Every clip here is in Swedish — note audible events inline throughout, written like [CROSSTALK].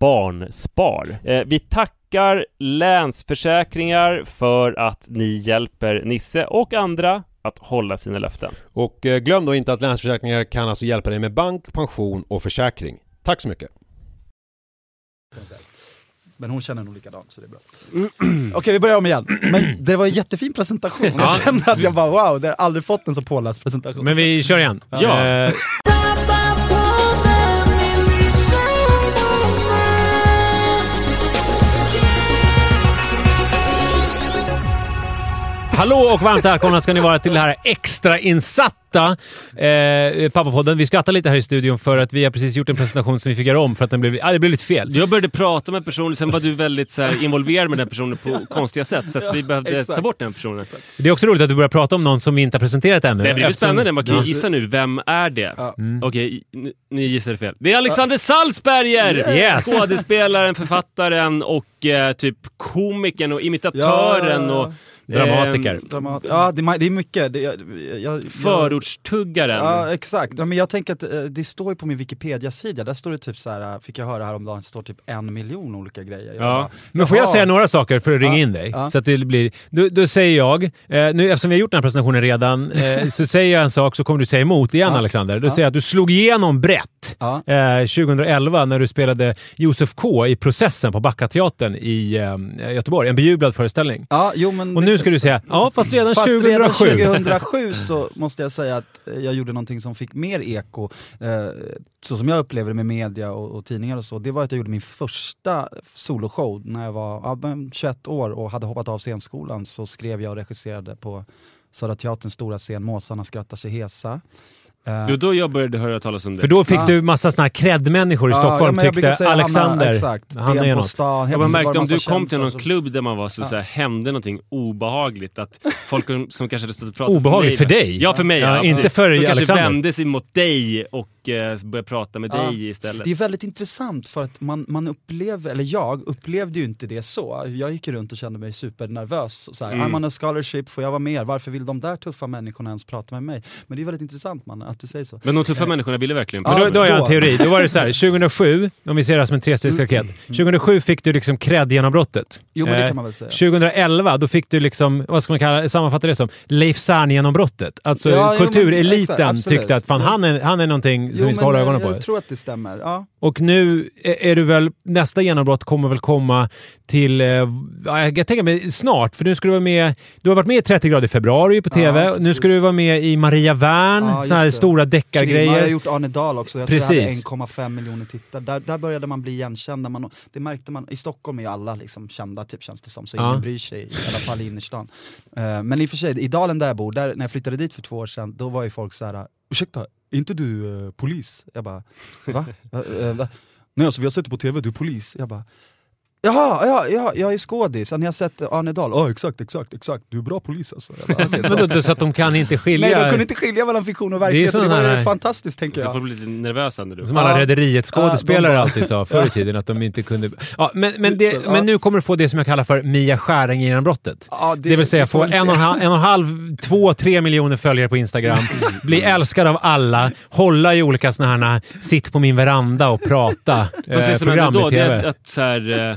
Barnspar. Eh, vi tackar Länsförsäkringar för att ni hjälper Nisse och andra att hålla sina löften. Och eh, glöm då inte att Länsförsäkringar kan alltså hjälpa dig med bank, pension och försäkring. Tack så mycket! Men hon känner nog likadant så det är bra. [CLEARS THROAT] Okej vi börjar om igen. [CLEARS THROAT] Men det var en jättefin presentation. Jag kände att jag bara wow, jag har aldrig fått en så påläst presentation. Men vi kör igen. Ja. Eh, Hallå och varmt välkomna ska ni vara till det här extrainsatta eh, Pappapodden. Vi skrattar lite här i studion för att vi har precis gjort en presentation som vi fick göra om för att den blev, ah, det blev lite fel. Jag började prata med personen, sen var du väldigt så här, involverad med den personen på konstiga sätt, så att vi behövde exakt. ta bort den personen. Det är också roligt att du börjar prata om någon som vi inte har presenterat ännu. Det blir eftersom- spännande, man kan ju gissa nu, vem är det? Ja. Okej, ni- ni gissade fel. Det är Alexander Salzberger! Yes! Skådespelaren, författaren och eh, typ komikern och imitatören ja. och Dramatiker. ehm, Dramat- Ja, det, det är mycket. Det, jag, jag, förortstuggaren. Ja, exakt. Ja, men jag tänker att eh, det står ju på min Wikipedia-sida, där står det typ så här, eh, fick jag höra häromdagen, det står typ en miljon olika grejer. Ja. bara, Men får jag säga några saker för att ringa Ja, in dig? ja. Så att det blir... Då, då säger jag, eh, nu eftersom vi har gjort den här presentationen redan, eh, [LAUGHS] så säger jag en sak så kommer du säga emot igen. Alexander. Då säger jag att du slog igenom brett Ja. eh, 2011 när du spelade Josef K i Processen på Backateatern i eh, Göteborg. En bejublad föreställning. Ja, jo, men Och nu ska du säga, ja fast redan Fast 2007. redan 2007 så måste jag säga att eh, jag gjorde någonting som fick mer eko, eh, så som jag upplever det med media och, och tidningar och så, det var att jag gjorde min första soloshow när jag var ja, men 21 år och hade hoppat av scenskolan så skrev jag och regisserade på Södra Teaterns stora scen Måsarna skrattar sig hesa. Eh, Jo, då jag började höra talas om det. För då fick Ja. du massa såna här cred-människor i ja, Stockholm brukar tyckte säga Alexander, Hanna, exakt, han är något. stan. Jag var märkte om du kom till någon som- klubb där man var så, Ja. så här, hände någonting obehagligt. Att folk som kanske hade stått och pratat Obehagligt med för dig? Ja, för mig. Ja, Ja, inte för De kanske Alexander. vände sig mot dig och eh, började prata med Ja. dig istället. Det är väldigt intressant för att man, man upplever, eller jag upplevde ju inte det så. Jag gick runt och kände mig supernervös. Så här, Mm. I'm on a scholarship, får jag vara med? Varför vill de där tuffa människorna ens prata med mig? Men det är väldigt intressant man, att du säger så. Men de tuffa människorna ville verkligen Ja, Men då, då har jag en teori. Då var det så här, [LAUGHS] 2007, om vi ser det här som en trestegsraket. 2007 fick du liksom cred-genombrottet. Jo men det Eh, kan man väl säga. 2011, då fick du liksom, vad ska man kalla sammanfatta det som? Leif Zahn-genombrottet. Alltså Ja, jo, men kultureliten exakt, tyckte att fan, han, är, han är någonting som Jo, vi ska hålla eh, ögonen på. Jag tror att det stämmer. Ja. Och nu är du väl, nästa genombrott kommer väl komma till, eh, ja, jag tänker mig snart, för nu ska du vara med, du har varit med i 30 grader i februari på TV, Ja, nu precis. ska du vara med i Maria Wern, Ja, såna här stora Krim, Jag har deckargrejer. gjort Arne Dahl också, jag tror jag Precis. hade 1,5 miljoner tittare. Där, där började man bli igenkända. Man, det märkte man, I Stockholm är ju alla liksom kända typ känns det som, så Ja. ingen bryr sig, i alla fall i innerstan. Eh, men i och för sig, i Dalen där jag bor, där, när jag flyttade dit för två år sedan, då var ju folk så här: ursäkta, är inte du eh, polis? Jag bara, va? va? Va? Nej alltså vi har sett det på TV, du är polis. Jag bara, Jaha, ja, ja, jag är skådis, ni har sett Arne Dahl? Ja exakt, exakt, exakt, du är bra polis alltså. Bara, [LAUGHS] "Okej, så." Då, så att de kan inte skilja... Nej de kunde inte skilja mellan fiktion och verklighet, det, sån det var här- fantastiskt tänker Så jag. får du bli lite nervösa nu. Som alla Ja. Rederiet skådespelare bara- alltid sa förr i tiden, att de inte kunde... Ja, men, men, det, men nu kommer du få det som jag kallar för Mia Skäring-genombrottet. Ja, Det, vill säga får få en och, en, halv, en och en halv, två, tre miljoner följare på Instagram, [LAUGHS] bli älskad av alla, hålla i olika såna här sitt på min veranda och prata Fast det eh, i då, det är TV. att, att så här, eh,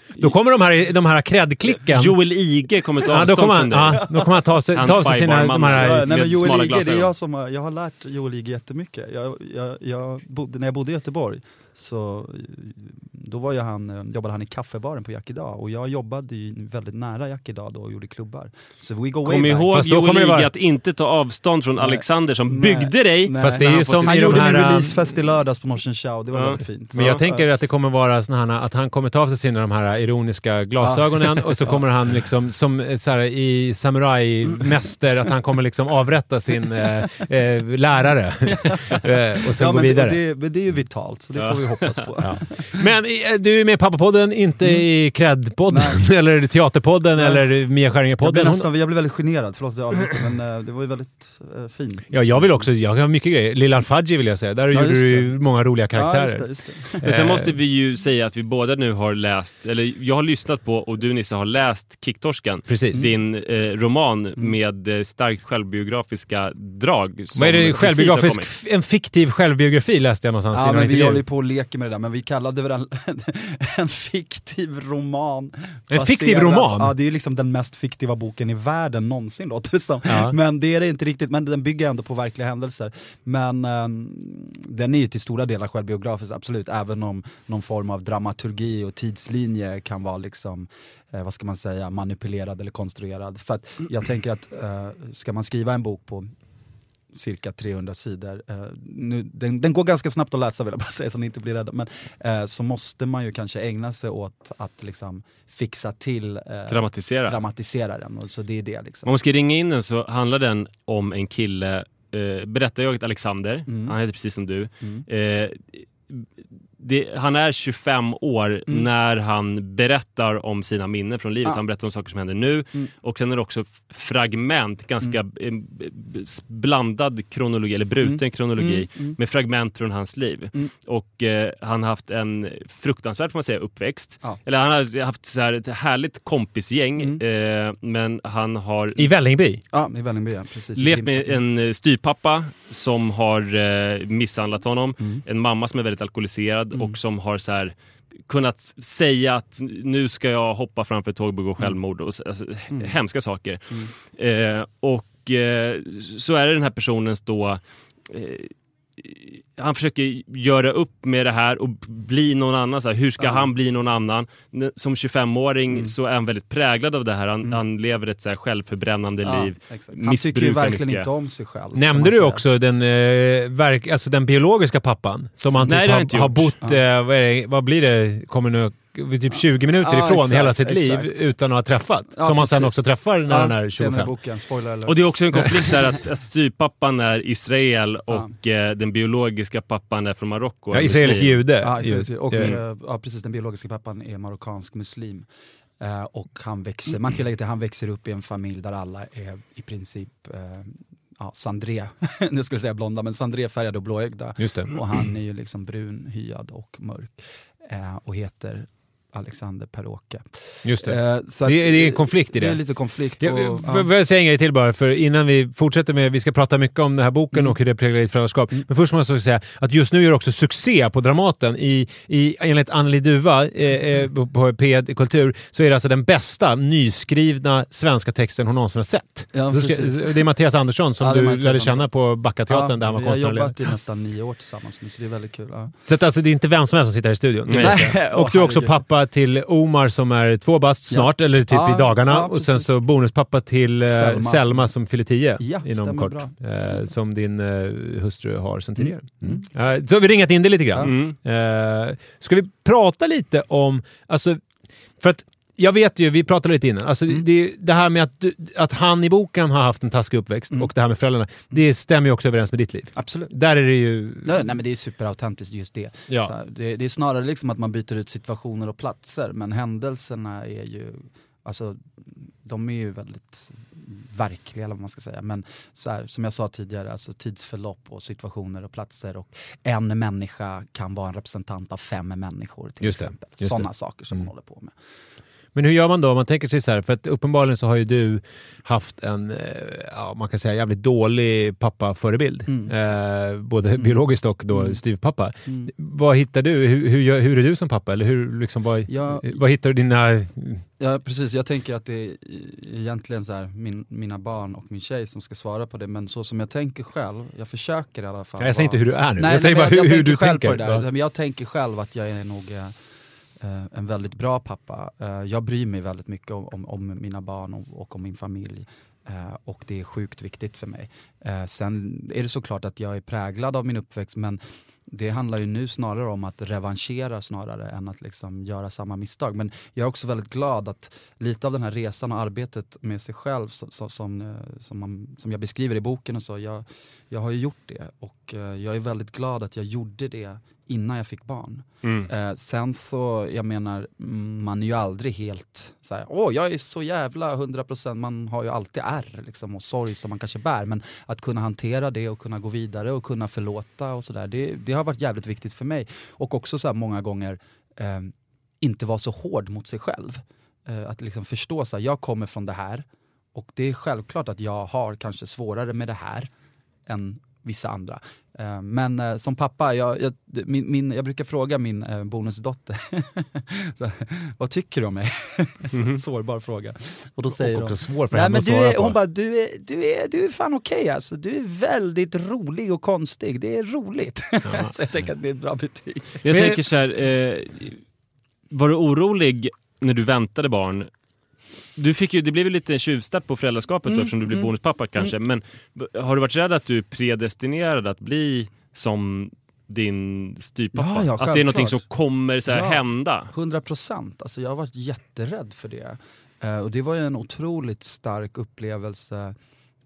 Då kommer de här, de här cred-klicken. Joel Ige kommer ta ja, då avstånd kommer från han, dig. ja, då kommer han ta sig, ta sig sina... De här, Ja, nej, men Joel smala Ige, det är jag som har, jag har lärt Joel Ige jättemycket. Jag, jag, jag bodde, när jag bodde i Göteborg så då var ju han, eh, jobbade han i kaffebaren på Jack idag och jag jobbade ju väldigt nära Jack idag då och gjorde klubbar. Så we go Kom ihåg Fast Joel kommer Ige vara- att inte ta avstånd från Nej. Alexander som Nej. byggde dig. Nej. Fast det är ju som Han gjorde här... min äh, releasefest i lördags på Norsen Chow, det var Ja. väldigt fint. Men jag Så, tänker ja. att det kommer vara såna här, att han kommer ta av sig sina de här ironiska glasögonen och så [LAUGHS] kommer han liksom som eh, så här, i samurajmäster att han kommer liksom avrätta sin eh, eh, lärare [LAUGHS] eh, och sen Ja, gå men, vidare. det, det, men det är ju vitalt, så det får vi hoppas på. [LAUGHS] Ja. Men eh, du är med i Pappapodden, inte i Cred-podden eller Teaterpodden Nej. eller Mia Jag Skäringer-podden. Hon- nästan, jag blev väldigt generad, förlåt att jag avbryter, men eh, det var ju väldigt uh, fint. Ja, jag vill också, jag har mycket grejer. Lilla Fadji vill jag säga, där Ja, gjorde du många roliga Ja, karaktärer. just det, just det. Men sen Eh, måste vi ju säga att vi båda nu har läst, eller jag har lyssnat på och du Nisse har läst Kicktorskan. Precis. Din eh, roman med eh, starkt självbiografiska drag. Vad är det? Självbiografisk, en fiktiv självbiografi läste jag någonstans Ja men vi håller ju på och leker med det där, men vi kallade väl en, [LAUGHS] en fiktiv roman. En fiktiv roman? Ja, det är ju liksom den mest fiktiva boken i världen någonsin låter det som. Ja. Men det är det inte riktigt, men den bygger ändå på verkliga händelser. Men ehm, den är ju till stora delar självbiografisk, absolut. Även om någon form av dramaturgi och tidslinje kan vara liksom eh, vad ska man säga, manipulerad eller konstruerad. För att jag tänker att eh, ska man skriva en bok på cirka 300 sidor. Eh, nu, den, den går ganska snabbt att läsa vill jag bara [LAUGHS] säga så ni inte blir rädda. Men eh, så måste man ju kanske ägna sig åt att liksom fixa till, eh, Dramatisera. dramatisera den. Och så det är det liksom. Om man ska ringa in den så handlar den om en kille, eh, berättar jag Alexander, Mm. han heter precis som du. Mm. Eh, det, han är 25 år Mm. när han berättar om sina minnen från livet. Ah. Han berättar om saker som händer nu Mm. och sen är det också fragment, ganska eh, b- b- blandad kronologi, eller bruten Mm. kronologi Mm, mm. med fragment från hans liv. Mm. Och eh, han har haft en fruktansvärd, får man säga, uppväxt. Ja. Eller han har haft så här ett härligt kompisgäng, Mm. eh, men han har I Vällingby? Ja, i Vällingby ja, precis. levt med en eh, styvpappa som har eh, misshandlat honom, Mm. en mamma som är väldigt alkoholiserad Mm. och som har så här kunnat säga att nu ska jag hoppa framför ett tåg och begå självmord. Och, alltså, Mm. Hemska saker. Eh, och eh, så är det den här personens då eh, han försöker göra upp med det här och bli någon annan. Så här, hur ska Ja. han bli någon annan? Som 25-åring Mm. så är han väldigt präglad av det här. Han, Mm. han lever ett så här självförbrännande Ja, liv. exakt. Han tycker ju verkligen mycket. inte om sig själv. Nämnde du också den, eh, verk, alltså den biologiska pappan? Som han Nej, typ har har, inte har gjort. bott, eh, vad, är det, vad blir det, kommer nu typ 20 minuter Ja, ifrån exakt, hela sitt liv exakt. utan att ha träffat. Ja, som han sen också träffar när han är senare i 25. boken. Och det är också en konflikt där att, [LAUGHS] att styvpappan är Israel och eh, den biologiska pappan är från Marocko. Ja, israelisk muslim. jude. Ja, israelisk- och ja, precis, den biologiska pappan är marockansk muslim. Eh, och han växer, man kan lägga till, han växer upp i en familj där alla är i princip eh, ja, sandré, [LAUGHS] nu skulle jag säga blonda, men sandréfärgade och blåögda. Just det. Och han är ju liksom brunhyad och mörk. Eh, och heter Alexander Per-Åke. Just det. Eh, Det att- är- det är en konflikt i det. Det är lite konflikt. Jag, och, får får jag säga en grej till bara, för innan vi fortsätter med, vi ska prata mycket om den här boken Mm. och hur det präglar ditt föräldraskap. Men först måste jag säga att just nu gör också succé på Dramaten. I, i, enligt Anneli Duva eh, eh, på- på P1 Kultur så är det alltså den bästa nyskrivna svenska texten hon någonsin har sett. Ja, ska, det är Mattias Andersson som Ja, du lärde känna på Backateatern där han var vi har konstnärlig. jobbat i nästan nio år tillsammans nu, så det är väldigt kul. Ja. Så att alltså, det är inte vem som helst som sitter här i studion. Nej. [LAUGHS] Och du är också åh, till Omar som är två bast snart, eller typ Ja, i dagarna. ja, och sen så bonuspappa till eh, Selma, Selma som fyller tio Ja, inom kort. bra. Eh, som din eh, hustru har sedan tidigare. Mm. Eh, så har vi ringat in det lite grann. Mm. Eh, ska vi prata lite om, alltså, för att jag vet ju, vi pratade lite innan, alltså, Mm. det, det här med att, att han i boken har haft en taskig uppväxt Mm. och det här med föräldrarna, det stämmer ju också överens med ditt liv. Absolut. Där är det ju... Nej, nej men det är superautentiskt just det. Ja. här, det. Det är snarare liksom att man byter ut situationer och platser men händelserna är ju, alltså de är ju väldigt verkliga eller vad man ska säga. Men så här, som jag sa tidigare, alltså tidsförlopp och situationer och platser och en människa kan vara en representant av fem människor till Just exempel. Sådana saker som Mm. man håller på med. Men hur gör man då om man tänker sig så här, för att uppenbarligen så har ju du haft en, eh, ja, man kan säga jävligt dålig pappaförebild. Mm. Eh, både biologiskt och då Mm. styvpappa. Mm. Vad hittar du? Hur, hur, hur är du som pappa? Eller hur, liksom, vad, Ja. vad hittar du dina... Ja precis, jag tänker att det är egentligen så här, min, mina barn och min tjej som ska svara på det men så som jag tänker själv, jag försöker i alla fall. jag säger inte vara- hur du är nu, Nej, jag säger nej, bara men hur, hur du själv tänker. På det där. Ja. Jag tänker själv att jag är nog eh, Eh, en väldigt bra pappa. Eh, jag bryr mig väldigt mycket om, om, om mina barn och, och om min familj. Eh, och det är sjukt viktigt för mig. Eh, sen är det såklart att jag är präglad av min uppväxt men det handlar ju nu snarare om att revanschera snarare än att liksom göra samma misstag. Men jag är också väldigt glad att lite av den här resan och arbetet med sig själv så, så, som, eh, som, man, som jag beskriver i boken och så, jag, jag har ju gjort det och eh, jag är väldigt glad att jag gjorde det innan jag fick barn. Mm. Eh, sen så, jag menar, man är ju aldrig helt såhär, åh jag är så jävla 100%, man har ju alltid ärr liksom, och sorg som man kanske bär. Men att kunna hantera det och kunna gå vidare och kunna förlåta och sådär, det, det har varit jävligt viktigt för mig. Och också så här många gånger eh, inte vara så hård mot sig själv. Eh, att liksom förstå så här, jag kommer från det här och det är självklart att jag har kanske svårare med det här än vissa andra. Eh, Men eh, som pappa, jag, jag, min, min, jag brukar fråga min eh, bonusdotter, [LAUGHS] så vad tycker du om mig? [LAUGHS] Mhm. Sårbar fråga. Och då säger Och hon, svår för Nej, henne men att du svara är, på. hon bara, du är, du är, du är fan okej alltså. Du är väldigt rolig och konstig. Det är roligt. [LAUGHS] så jag tänker att det är ett bra betyg. Jag Men- tänker så här, eh, var du orolig när du väntade barn? Du fick ju, det blev ju lite tjuvstart på föräldraskapet Mm, då, eftersom du blev mm. bonuspappa kanske. Men v- har du varit rädd att du är predestinerad att bli som din styvpappa? Ja, ja, att det är någonting som kommer så här Ja. hända? 100 procent. Alltså jag har varit jätterädd för det. Eh, och det var ju en otroligt stark upplevelse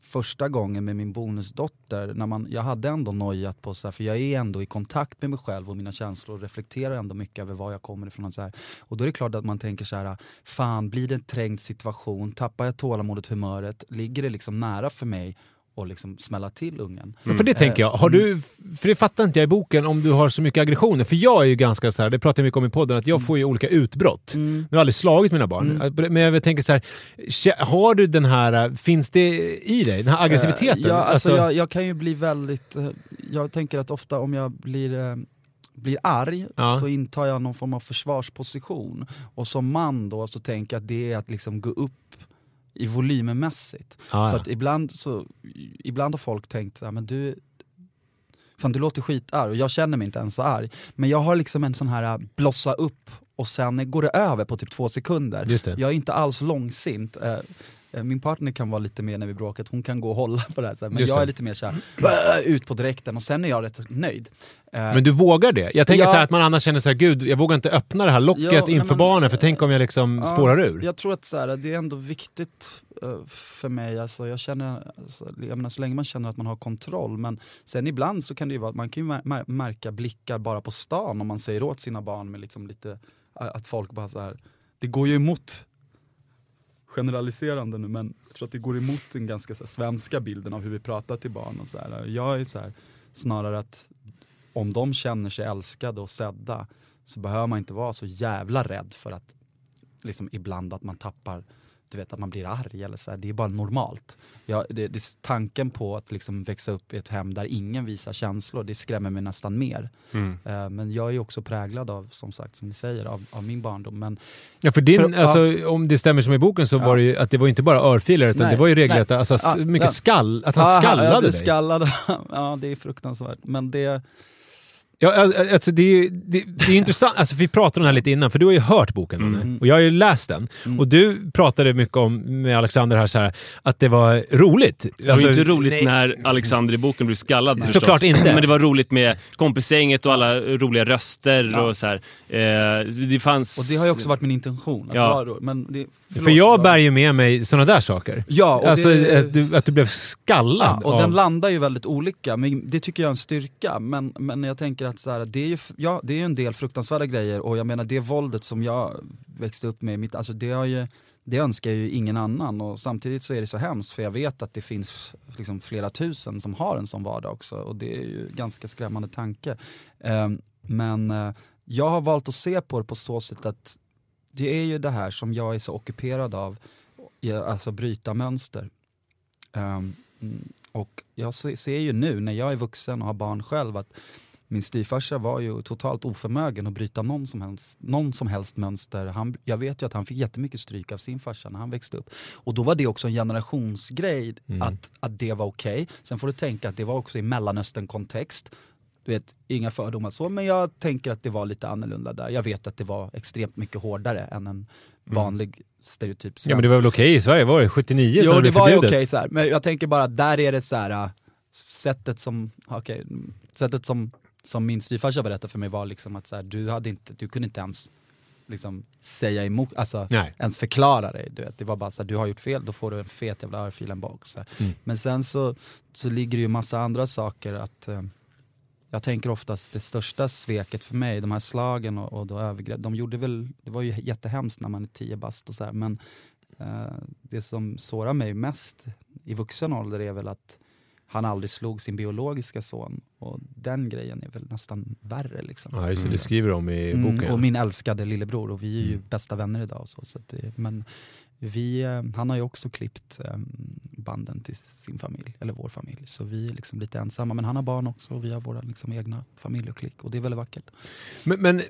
första gången med min bonusdotter. När man, jag hade ändå nojat på, så här, för jag är ändå i kontakt med mig själv och mina känslor och reflekterar ändå mycket över var jag kommer ifrån. Och så här. Och då är det klart att man tänker så här, fan blir det en trängd situation, tappar jag tålamodet, humöret, ligger det liksom nära för mig att liksom smälla till ungen? Ja, För det tänker jag. Har du, för det fattar inte jag i boken om du har så mycket aggressioner. För jag är ju ganska så här, det pratar jag mycket om i podden, att jag får ju olika utbrott. Mm. Nu har jag aldrig slagit mina barn. Men jag tänker så här, har du den här, finns det i dig, den här aggressiviteten? Eh, Ja, alltså, jag, jag kan ju bli väldigt, eh, jag tänker att ofta om jag blir eh, blir arg Ja. så intar jag någon form av försvarsposition. Och som man då så tänker jag att det är att liksom gå upp i volymmässigt. Ja, Så att ibland, så, ibland har folk tänkt men du, fan du låter skitarg och jag känner mig inte ens så arg. Men jag har liksom en sån här äh, blossa upp och sen går det över på typ två sekunder. Jag är inte alls långsint. Eh, Min partner kan vara lite mer när vi bråkar, att hon kan gå och hålla på det här. Men Just jag det. är lite mer såhär, ut på direkten och sen är jag rätt nöjd. Eh, Men du vågar det? Jag tänker Ja. så att man annars känner så här, gud, jag vågar inte öppna det här locket Ja, inför men- barnen, för tänk om jag liksom Ja, spårar ur. Jag tror att så här, det är ändå viktigt eh, för mig, alltså, jag känner, alltså, jag menar, så länge man känner att man har kontroll. Men sen ibland så kan det ju vara, man kan ju mär- mär- märka blickar bara på stan om man säger åt sina barn med liksom lite, att folk bara så här. det går ju emot generaliserande nu men jag tror att det går emot den ganska så här, svenska bilden av hur vi pratar till barn. Och så här. Jag är så här, snarare att om de känner sig älskade och sedda så behöver man inte vara så jävla rädd för att liksom ibland att man tappar du vet att man blir arg eller så här, det är bara normalt. Ja, det, det, tanken på att liksom växa upp i ett hem där ingen visar känslor, det skrämmer mig nästan mer. Mm. Eh, men jag är också präglad av, som sagt, som ni säger, av, av min barndom. Men Ja, för din, För- alltså, om det stämmer som i boken så Ja. var det ju att det var inte bara örfilar utan Nej, det var ju nej. alltså, Ja, mycket ja. skall, att han Ja, skallade dig. skallad. [LAUGHS] ja, det är fruktansvärt. Men det... Ja, al- alltså det, är, det, det är intressant, alltså vi pratade om det här lite innan, för du har ju hört boken Mm. och jag har ju läst den. Mm. Och du pratade mycket om, med Alexander här, så här att det var roligt. Det var ju inte roligt när Alexander i boken blev skallad förstås. Såklart inte. Men det var roligt med kompisgänget och alla roliga röster Ja. och så här. Eh, det fanns... Och det har ju också varit min intention. Att Ja. vara men det, förlåt, För jag bär ju med mig sådana där saker. Ja, och alltså det, att, du, att du blev skallad Ja, och av... den landar ju väldigt olika, men det tycker jag är en styrka. Men, men jag tänker att så här, det är ju ja, det är ju en del fruktansvärda grejer och jag menar det våldet som jag växte upp med, mitt, alltså det, har ju, det önskar ju ingen annan och samtidigt så är det så hemskt för jag vet att det finns liksom flera tusen som har en sån vardag också och det är ju ganska skrämmande tanke. Ehm, men eh, jag har valt att se på det på så sätt att det är ju det här som jag är så ockuperad av, alltså bryta mönster. Mm, och jag se- ser ju nu när jag är vuxen och har barn själv att min styvfarsa var ju totalt oförmögen att bryta någon som helst, någon som helst mönster. Han, jag vet ju att han fick jättemycket stryk av sin farsa när han växte upp. Och då var det också en generationsgrej Mm. att, att det var okej. Sen får du tänka att det var också i Mellanöstern-kontext. Du vet, inga fördomar så, men jag tänker att det var lite annorlunda där. Jag vet att det var extremt mycket hårdare än en vanlig stereotyp Mm. Ja men det var väl okej i Sverige? Var det 79 som Jo det det blev var ju förbjudet? okej så här. men jag tänker bara att där är det så här äh, sättet som, okej, mm, sättet som, som min styvfarsa berättade för mig var liksom att så här, du, hade inte, du kunde inte ens liksom säga emot, alltså Nej. ens förklara dig. Du vet. Det var bara så här, du har gjort fel, då får du en fet jävla örfil en bak. Mm. Men sen så, så ligger det ju massa andra saker att eh, jag tänker oftast det största sveket för mig, de här slagen och, och då övergrepp, de gjorde väl, det var ju jättehemskt när man är tio bast och så här, men eh, det som sårar mig mest i vuxen ålder är väl att han aldrig slog sin biologiska son och den grejen är väl nästan värre liksom. Ja just det, det skriver de i Mm, boken. och min älskade lillebror och vi är ju Mm. bästa vänner idag. Och så, så det, men vi, eh, han har ju också klippt eh, banden till sin familj, eller vår familj. Så vi är liksom lite ensamma. Men han har barn också och vi har våra liksom egna familj och klick. Och det är väldigt vackert. Men, men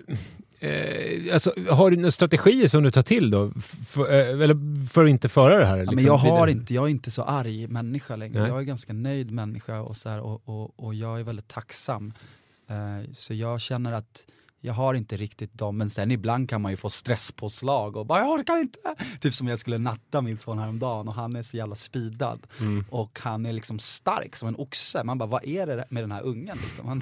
eh, alltså, har du några strategier som du tar till då? För, eh, eller för att inte föra det här? Ja, liksom, men jag, har inte, jag är inte så arg människa längre. Nej. Jag är ganska nöjd människa och, så här, och, och, och jag är väldigt tacksam. Eh, så jag känner att jag har inte riktigt dem, men sen ibland kan man ju få stresspåslag och bara jag orkar inte. Typ som jag skulle natta min son häromdagen och han är så jävla speedad. Mm. Och han är liksom stark som en oxe. Man bara, vad är det med den här ungen? Liksom? Han,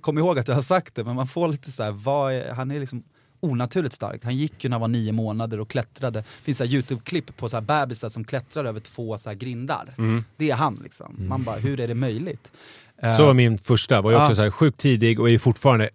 kom ihåg att jag har sagt det, men man får lite så här, vad är, han är liksom onaturligt stark. Han gick ju när han var nio månader och klättrade. Det finns Youtube-klipp på så här bebisar som klättrar över två så här grindar. Mm. Det är han liksom. Man bara, hur är det möjligt? Så var Eh, min första, var ju också Ja. så här, sjukt tidig och är fortfarande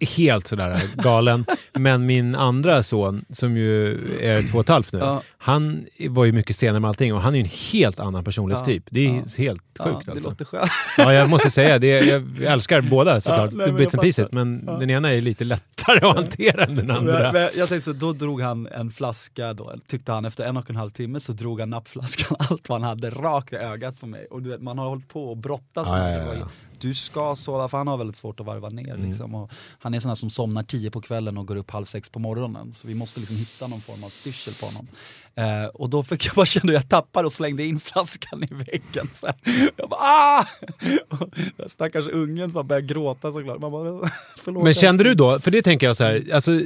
helt sådär galen. Men min andra son, som ju är två och ett halvt nu, Ja. han var ju mycket senare med allting och han är ju en helt annan personlighetstyp. Det är Ja. helt ja, sjukt det alltså. låter skönt. Ja, jag måste säga det. Jag älskar båda såklart, men bits and pieces, men Ja. den ena är lite lättare att hantera än den andra. Men, jag tänkte så, då drog han en flaska, då, tyckte han efter en och en halv timme så drog han nappflaskan, [LAUGHS] allt vad han hade, rakt i ögat på mig. Och du vet, man har hållit på och brottas Ja, med ja, det. Du ska sova, för han har väldigt svårt att varva ner. Mm. Liksom. Han är sån här som somnar tio på kvällen och går upp halv sex på morgonen. Så vi måste liksom hitta någon form av styrsel på honom. Eh, och då fick jag bara känna hur jag tappade och slängde in flaskan i väggen. Så här. Jag bara ah! Och stackars ungen som började gråta såklart. Man bara, [LAUGHS] Förlåt, Men kände du älskling." då, för det tänker jag så här, alltså,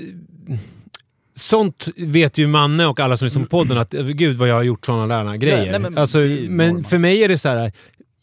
sånt vet ju Manne och alla som lyssnar på podden att gud vad jag har gjort sådana där grejer. Nej, nej, men alltså, är men för mig är det så här.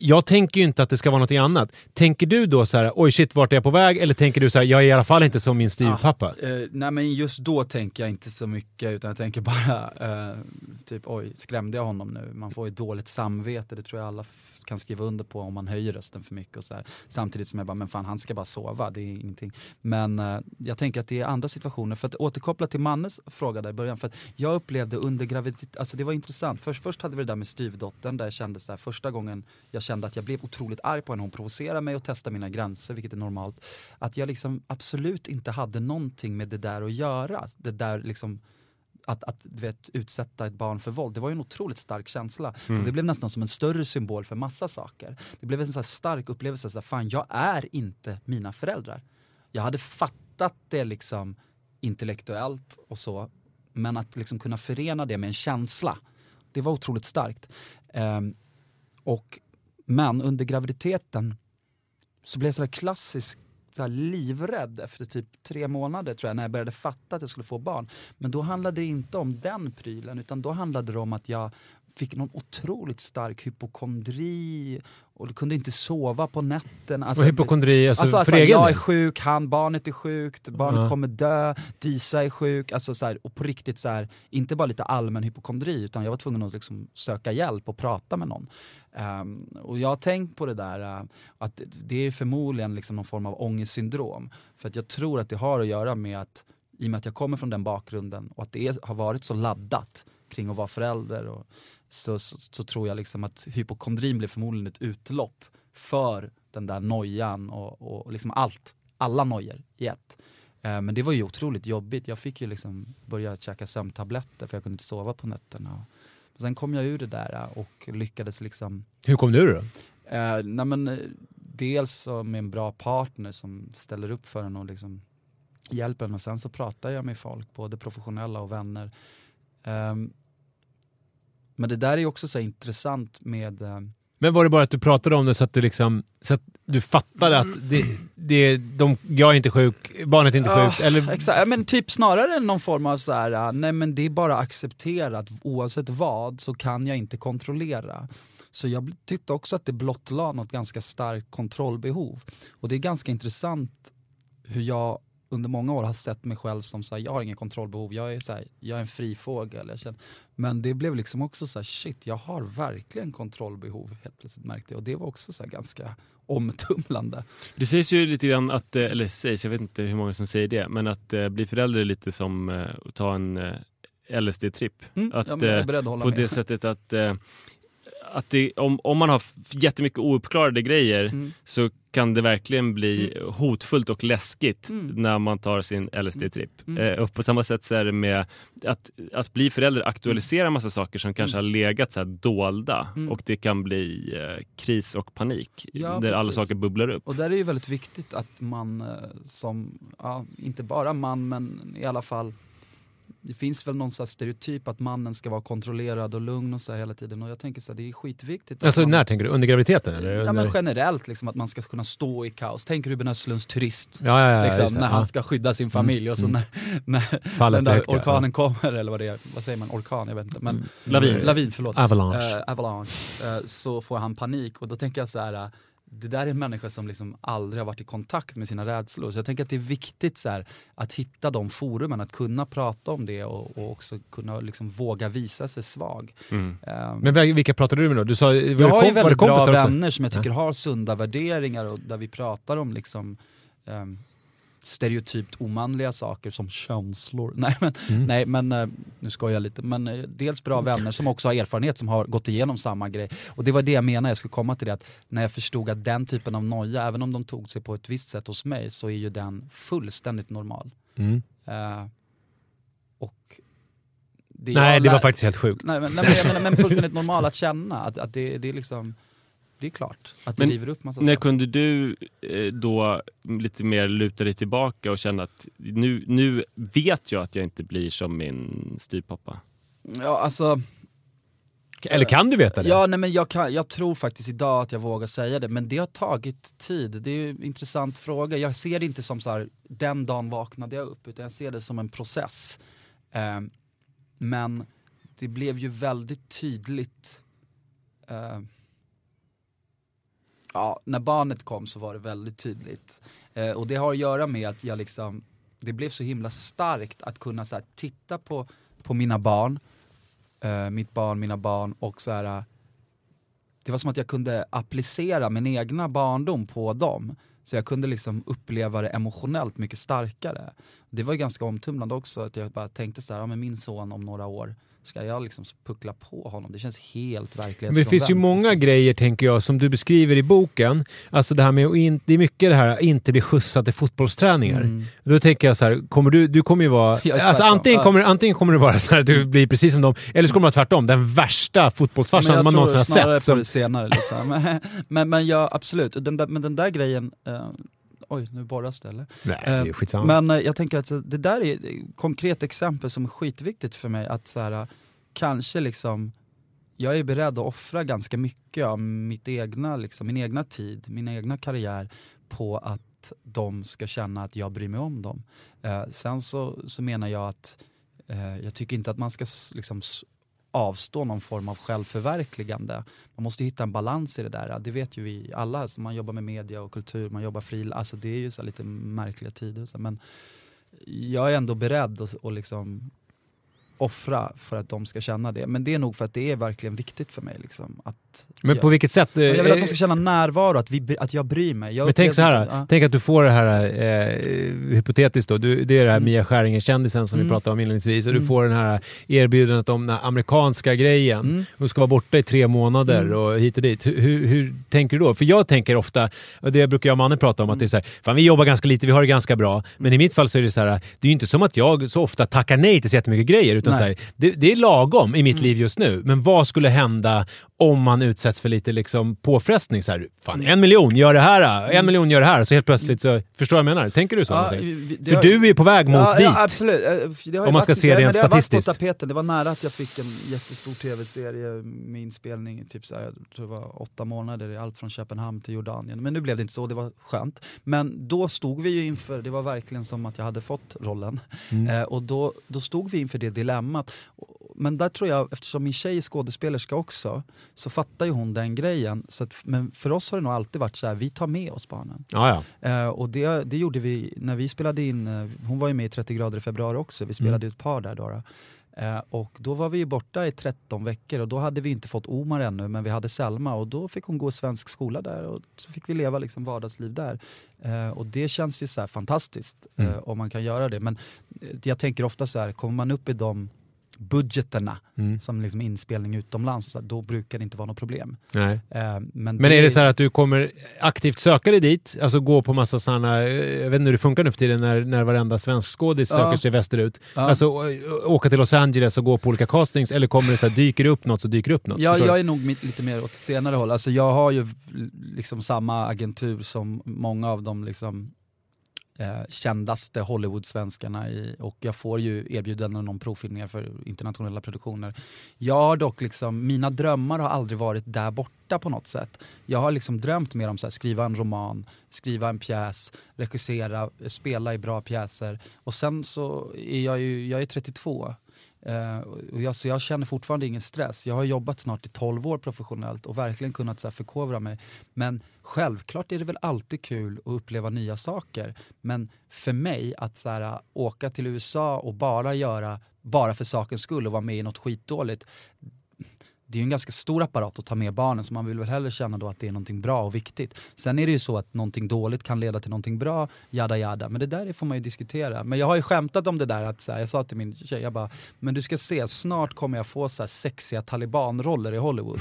Jag tänker ju inte att det ska vara något annat. Tänker du då så här, oj shit vart är jag på väg? Eller tänker du så här, jag är i alla fall inte som min styvpappa? Ah, eh, nej men just då tänker jag inte så mycket utan jag tänker bara [LAUGHS] eh, typ oj, skrämde jag honom nu? Man får ju dåligt samvete, det tror jag alla kan skriva under på om man höjer rösten för mycket och så här. Samtidigt som jag bara, men fan han ska bara sova, det är ingenting. Men eh, jag tänker att det är andra situationer, för att återkoppla till Mannes fråga där i början, för att jag upplevde under graviditet, alltså det var intressant. Först, först hade vi det där med styvdottern där jag kände så här, första gången jag kände att jag blev otroligt arg på henne. Hon provocerade mig och testade mina gränser, vilket är normalt. Att jag liksom absolut inte hade någonting med det där att göra. Det där liksom att, att vet, utsätta ett barn för våld, det var ju en otroligt stark känsla. Mm. Och det blev nästan som en större symbol för massa saker. Det blev en så stark upplevelse, så här, fan jag är inte mina föräldrar. Jag hade fattat det liksom intellektuellt och så, men att liksom kunna förena det med en känsla, det var otroligt starkt. Ehm, och, men under graviditeten så blev jag sådär klassisk så livrädd efter typ tre månader tror jag när jag började fatta att jag skulle få barn. Men då handlade det inte om den prylen utan då handlade det om att jag fick någon otroligt stark hypokondri och kunde inte sova på nätterna. och hypokondri, alltså, Alltså, för alltså egen jag är sjuk, han, barnet är sjukt, barnet Ja. kommer dö, Disa är sjuk. Alltså, så här, och på riktigt, så här, inte bara lite allmän hypokondri utan jag var tvungen att liksom, söka hjälp och prata med någon. Ehm, och jag har tänkt på det där, eh, att det är förmodligen liksom någon form av ångestsyndrom. För att jag tror att det har att göra med att, i och med att jag kommer från den bakgrunden och att det är, har varit så laddat kring att vara förälder och, så, så, så tror jag liksom att hypokondrin blir förmodligen ett utlopp för den där nojan och, och liksom allt, alla nojor i ett. Eh, men det var ju otroligt jobbigt, jag fick ju liksom börja käka sömntabletter för jag kunde inte sova på nätterna. Men sen kom jag ur det där och lyckades liksom Hur kom du ur det? Eh, nej men, eh, dels med en bra partner som ställer upp för en och liksom hjälper en. Och sen så pratar jag med folk, både professionella och vänner. Ehm, men det där är också så intressant med... eh, Men var det bara att du pratade om det så att du liksom, så att du fattade att det, det, de, jag är inte sjuk, barnet är inte Ja, sjukt? Eller, Exakt, men typ snarare någon form av så här, äh, nej men det är bara accepterat, oavsett vad så kan jag inte kontrollera. Så jag tyckte också att det blottlade något ganska starkt kontrollbehov. Och det är ganska intressant hur jag under många år har sett mig själv som så här, jag har ingen kontrollbehov, jag är, så här, jag är en fri fågel. Jag känner, men det blev liksom också så här, shit jag har verkligen kontrollbehov helt plötsligt märkte jag. Och det var också så ganska omtumlande. Det sägs ju lite grann att, eh, eller sägs, jag vet inte hur många som säger det, men att eh, bli förälder är lite som eh, att ta en eh, LSD-tripp. Mm, Att, ja, På med. det sättet att, att det, om, om man har jättemycket ouppklarade grejer Mm. så kan det verkligen bli hotfullt och läskigt Mm. när man tar sin LSD-tripp. Mm. Eh, och på samma sätt så är det med att, att bli förälder aktualiserar massa saker som kanske har legat så här dolda Mm. och det kan bli eh, kris och panik Ja, där alla precis. saker bubblar upp. Och där är det ju väldigt viktigt att man eh, som, ja, inte bara man men i alla fall det finns väl någon här stereotyp att mannen ska vara kontrollerad och lugn och så hela tiden och jag tänker så här, det är skitviktigt. alltså man, när tänker du? Under graviditeten? Eller? Ja men generellt liksom att man ska kunna stå i kaos. Tänk Ruben Östlunds turist. ja, ja, ja, liksom, när han ska skydda sin familj och så mm. när, när Fallet den där högt, orkanen kommer, eller vad det är, vad säger man, orkan? Jag vet inte. Men, Lavin. Lavin, förlåt. Avalanche. Eh, avalanche. Eh, så får han panik och då tänker jag så här. eh, det där är en människa som liksom aldrig har varit i kontakt med sina rädslor. Så jag tänker att det är viktigt så här, att hitta de forumen, att kunna prata om det och, och också kunna liksom våga visa sig svag. Mm. Eh, Men vil- vilka pratade du med då? Du sa, var jag har ju väldigt bra också? vänner som jag tycker har sunda värderingar och där vi pratar om liksom ehm, stereotypt omanliga saker som känslor. [LAUGHS] Nej men, Mm. nej, men eh, nu skojar jag lite. Men eh, dels bra vänner som också har erfarenhet som har gått igenom samma grej. Och det var det jag menade, jag skulle komma till det att när jag förstod att den typen av noja, även om de tog sig på ett visst sätt hos mig, så är ju den fullständigt normal. Mm. Eh, och det Nej, det var faktiskt helt sjukt. Nej men, nej, men jag menar men [LAUGHS] fullständigt normal att känna att, att det, det är liksom det är klart att det Men river upp massa När saker. kunde du eh, då lite mer luta dig tillbaka och känna att nu, nu vet jag att jag inte blir som min styvpappa? Ja alltså, Eller kan du veta det? ja nej men jag, kan, jag tror faktiskt idag att jag vågar säga det men det har tagit tid. Det är ju en intressant fråga. Jag ser det inte som så här, den dagen vaknade jag upp utan jag ser det som en process. Eh, men det blev ju väldigt tydligt eh, Ja, när barnet kom så var det väldigt tydligt. Eh, och det har att göra med att jag liksom, det blev så himla starkt att kunna så här, titta på, på mina barn, eh, mitt barn, mina barn och så här. Eh, det var som att jag kunde applicera min egna barndom på dem. Så jag kunde liksom uppleva det emotionellt mycket starkare. det var ju ganska omtumlande också att jag bara tänkte så här, ja, men min son om några år, ska jag liksom puckla på honom? Det känns helt Men verklighetsfrånvänt. det finns ju många liksom. grejer, tänker jag, som du beskriver i boken. Alltså det här med att in, det är mycket det här att inte bli skjutsad till fotbollsträningar. Mm. Då tänker jag så här, kommer du, du kommer ju vara... [LAUGHS] Jag alltså antingen kommer, antingen kommer du vara så här att du blir precis som dem, eller så kommer du vara tvärtom. Den värsta Men fotbollsfarsan jag man tror någonsin har snarare sett. på det senare liksom. [LAUGHS] men, men, men ja, absolut. Den där, men den där grejen, eh, oj nu borras det eller? nej, det är Eh, skitsamma. Men eh, jag tänker att det där är ett konkret exempel som är skitviktigt för mig. Att så här, kanske liksom, jag är beredd att offra ganska mycket av mitt egna, liksom, min egna tid, min egna karriär på att de ska känna att jag bryr mig om dem. Eh, sen så, så menar jag att eh, jag tycker inte att man ska liksom, avstå någon form av självförverkligande. Man måste hitta en balans i det där. Det vet ju vi alla alltså man jobbar med media och kultur, man jobbar fri. Alltså det är ju så lite märkliga tider. Men jag är ändå beredd att, och liksom offra för att de ska känna det. Men det är nog för att det är verkligen viktigt för mig. Liksom, att men jag, på vilket sätt? eh, jag vill att de ska känna närvaro, att, vi, att jag bryr mig. Jag Men tänk så här, ja. tänk att du får det här, eh, hypotetiskt då, du, det är det här Mm. Mia Skäringer-kändisen som vi Mm. pratade om inledningsvis, och du Mm. får den här erbjudandet om den här amerikanska grejen. Mm. Du ska vara borta i tre månader Mm. och hit och dit. Hur, hur, hur tänker du då? För jag tänker ofta, och det brukar jag och Manne prata om, att det är så här, fan vi jobbar ganska lite, vi har det ganska bra. Men i mitt fall så är det så här, det är ju inte som att jag så ofta tackar nej till så jättemycket grejer, utan Nej. så här, det, det är lagom i mitt liv just nu. Men vad skulle hända om man utsätts för lite liksom påfrestning? Så här, fan, en miljon, gör det här, en miljon, gör det här. Så helt plötsligt så, förstår du vad jag menar? Tänker du så? Ja, det För har- du är ju på väg mot ja, dit. Ja, absolut. Eh, det Om man varit- ska se det, rent det har varit statistiskt. på tapeten. Det var nära att jag fick en jättestor tv-serie med inspelning typ så här, jag tror det var åtta månader, i allt från Köpenhamn till Jordanien. Men nu blev det inte så, det var skönt. Men då stod vi ju inför, det var verkligen som att jag hade fått rollen. Mm. Eh, och då, då stod vi inför det dilemmat. Och- Men där tror jag, eftersom min tjej är skådespelerska också, så fattar ju hon den grejen. Så att, men för oss har det nog alltid varit så här, vi tar med oss barnen. Ja, ja. Eh, och det, det gjorde vi när vi spelade in, eh, hon var ju med i 30 grader i februari också, vi spelade Mm. ett par där då. då. Eh, och då var vi ju borta i 13 veckor och då hade vi inte fått Omar ännu men vi hade Selma och då fick hon gå svensk skola där och så fick vi leva liksom vardagsliv där. Eh, och det känns ju så här fantastiskt eh, Mm. om man kan göra det. Men eh, jag tänker ofta så här, kommer man upp i de budgeterna Mm. som liksom inspelning utomlands, så då brukar det inte vara något problem. Nej. Eh, men Men är det så här att du kommer aktivt söka dig dit? Alltså gå på massa sådana, jag vet inte hur det funkar nu för tiden när, när varenda svensk skådis Ja. söker sig västerut. Ja. Alltså åka till Los Angeles och gå på olika castings eller kommer det så här, dyker det upp något så dyker det upp något? Ja, jag är nog lite mer åt senare håll. Alltså jag har ju liksom samma agentur som många av de liksom, eh, kändaste Hollywood-svenskarna i, och jag får ju erbjudanden om provfilmningar för internationella produktioner. Jag har dock liksom, mina drömmar har aldrig varit där borta på något sätt. Jag har liksom drömt mer om att skriva en roman, skriva en pjäs, regissera, spela i bra pjäser och sen så är jag ju, jag är 32 Uh, och jag, så jag känner fortfarande ingen stress. Jag har jobbat snart i 12 år professionellt och verkligen kunnat så här, förkovra mig. Men självklart är det väl alltid kul att uppleva nya saker. Men för mig att så här, åka till USA och bara göra bara för sakens skull och vara med i något skitdåligt. Det är ju en ganska stor apparat att ta med barnen så man vill väl hellre känna då att det är någonting bra och viktigt. Sen är det ju så att någonting dåligt kan leda till någonting bra, jada jada. Men det där får man ju diskutera. Men jag har ju skämtat om det där att här, jag sa till min tjej, jag bara, men du ska se, snart kommer jag få så här sexiga talibanroller i Hollywood.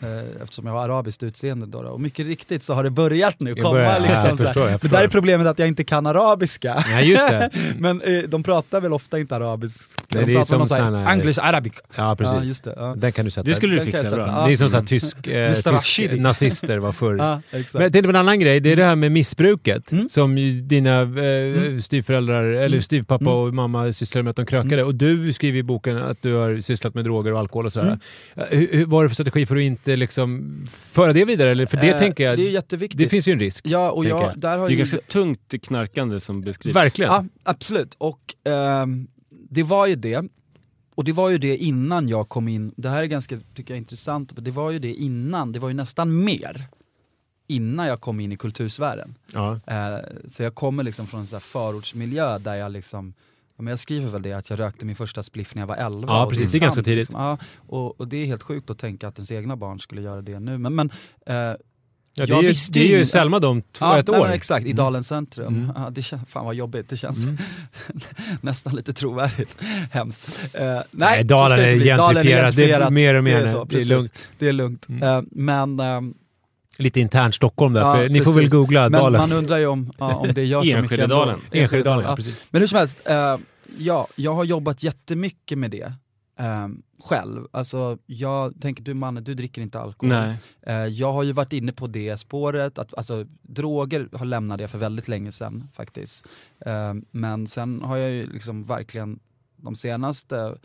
Mm. Eh, eftersom jag har arabiskt utseende då. Och mycket riktigt så har det börjat nu komma börjar- ja, liksom. [LAUGHS] här. förstår, Men förstår. där är problemet att jag inte kan arabiska. Ja, just det. [LAUGHS] men eh, de pratar väl ofta inte arabiska. Nej, de det är pratar som någon så här sån här- English Arabic. Ja, precis. Ja, det, ja. Den kan du sätta. Det skulle du fixa bra. Ja. Det är som så här tysk, eh, tysk nazister var förr. [LAUGHS] Ja. Men jag tänkte på en annan grej, det är det här med missbruket Mm. som dina eh, styvföräldrar, eller styvpappa Mm. och mamma sysslade med att de krökade. Och du skriver i boken att du har sysslat med droger och alkohol och sådär. Mm. Eh, Hur, hur var det för strategi för att inte liksom föra det vidare? Eller, för det Eh, tänker jag, Det är det, jätteviktigt. finns ju en risk. Ja, och jag, jag. där har Det är ju... ganska tungt knarkande som beskrivs. Verkligen. Ja, absolut. Och ehm, det var ju det. Och det var ju det innan jag kom in, det här är ganska tycker jag, intressant, det var ju det innan, det var ju nästan mer innan jag kom in i kultursfären. Ja. Eh, så jag kommer liksom från en sån förortsmiljö där jag liksom ja, men jag skriver väl det att jag rökte min första spliff när jag var 11. Ja, precis. Det är ganska tidigt. Liksom. Ja, och, och det är helt sjukt att tänka att ens egna barn skulle göra det nu. Men, men eh, Ja, det, är ju, det är ju Selma de två, Ja, ett nej, år. men exakt, i Mm. Dalens centrum. Mm. Ja, det känns, fan vad jobbigt, det känns [LAUGHS] nästan lite trovärdigt. [LAUGHS] Hemskt. Eh, nej, Nej, Dalen är. Dalen gentrifierat. Det är mer och mer Det är, så, Det är lugnt. Det är lugnt. Mm. Eh, men ehm, Lite internt Stockholm där, Ja, för ni får väl googla men Dalen. man undrar ju om, ja, om det gör så mycket ändå. Enskededalen. Ja, precis. Men hur som helst, eh, ja, jag har jobbat jättemycket med det eh, själv. Alltså, jag tänker, du Manne, du dricker inte alkohol. Eh, jag har ju varit inne på det spåret, att, alltså droger har lämnat jag för väldigt länge sedan faktiskt. Eh, men sen har jag ju liksom verkligen de senaste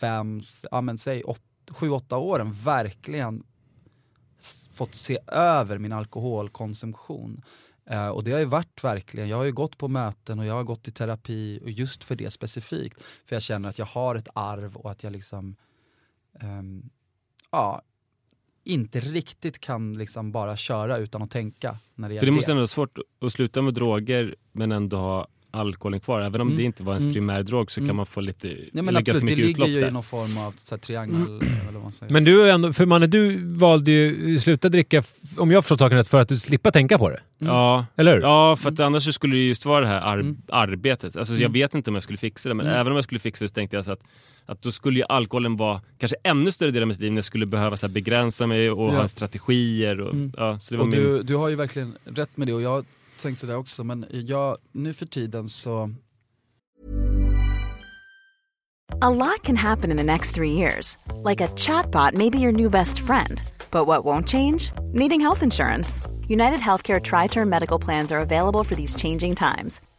fem, ja men säg åt, sju, åtta åren verkligen fått se över min alkoholkonsumtion. Eh, och det har ju varit verkligen, jag har ju gått på möten och jag har gått i terapi och just för det specifikt. För jag känner att jag har ett arv och att jag liksom, ehm, ja, inte riktigt kan liksom bara köra utan att tänka när det För det. måste ändå vara svårt att sluta med droger men ändå ha alkoholen kvar. Även om Mm. det inte var ens Mm. primärdrog så Mm. kan man få lite, Nej men absolut, det mycket ligger utlopp ju i där. någon form av så här, triangel eller vad man säger. Men du, är ändå, för Manne, du valde ju sluta dricka, om jag förstått saken rätt, för att du slippa tänka på det. Mm. Ja, Eller hur? Ja, för att annars så skulle det just vara det här ar- Mm. arbetet. Alltså, Jag Mm. vet inte om jag skulle fixa det, men Mm. även om jag skulle fixa det så tänkte jag så att, att då skulle ju alkoholen vara kanske ännu större del av mitt liv när jag skulle behöva så här, begränsa mig och Ja. ha strategier. Och, Mm. ja, så det var och min... du, du har ju verkligen rätt med det och jag tänkt sådär också men jag, nu för tiden så A lot can happen in the next three years. Like a chatbot may be your new best friend. But what won't change? Needing health insurance. United Healthcare Tri Term Medical Plans are available for these changing times.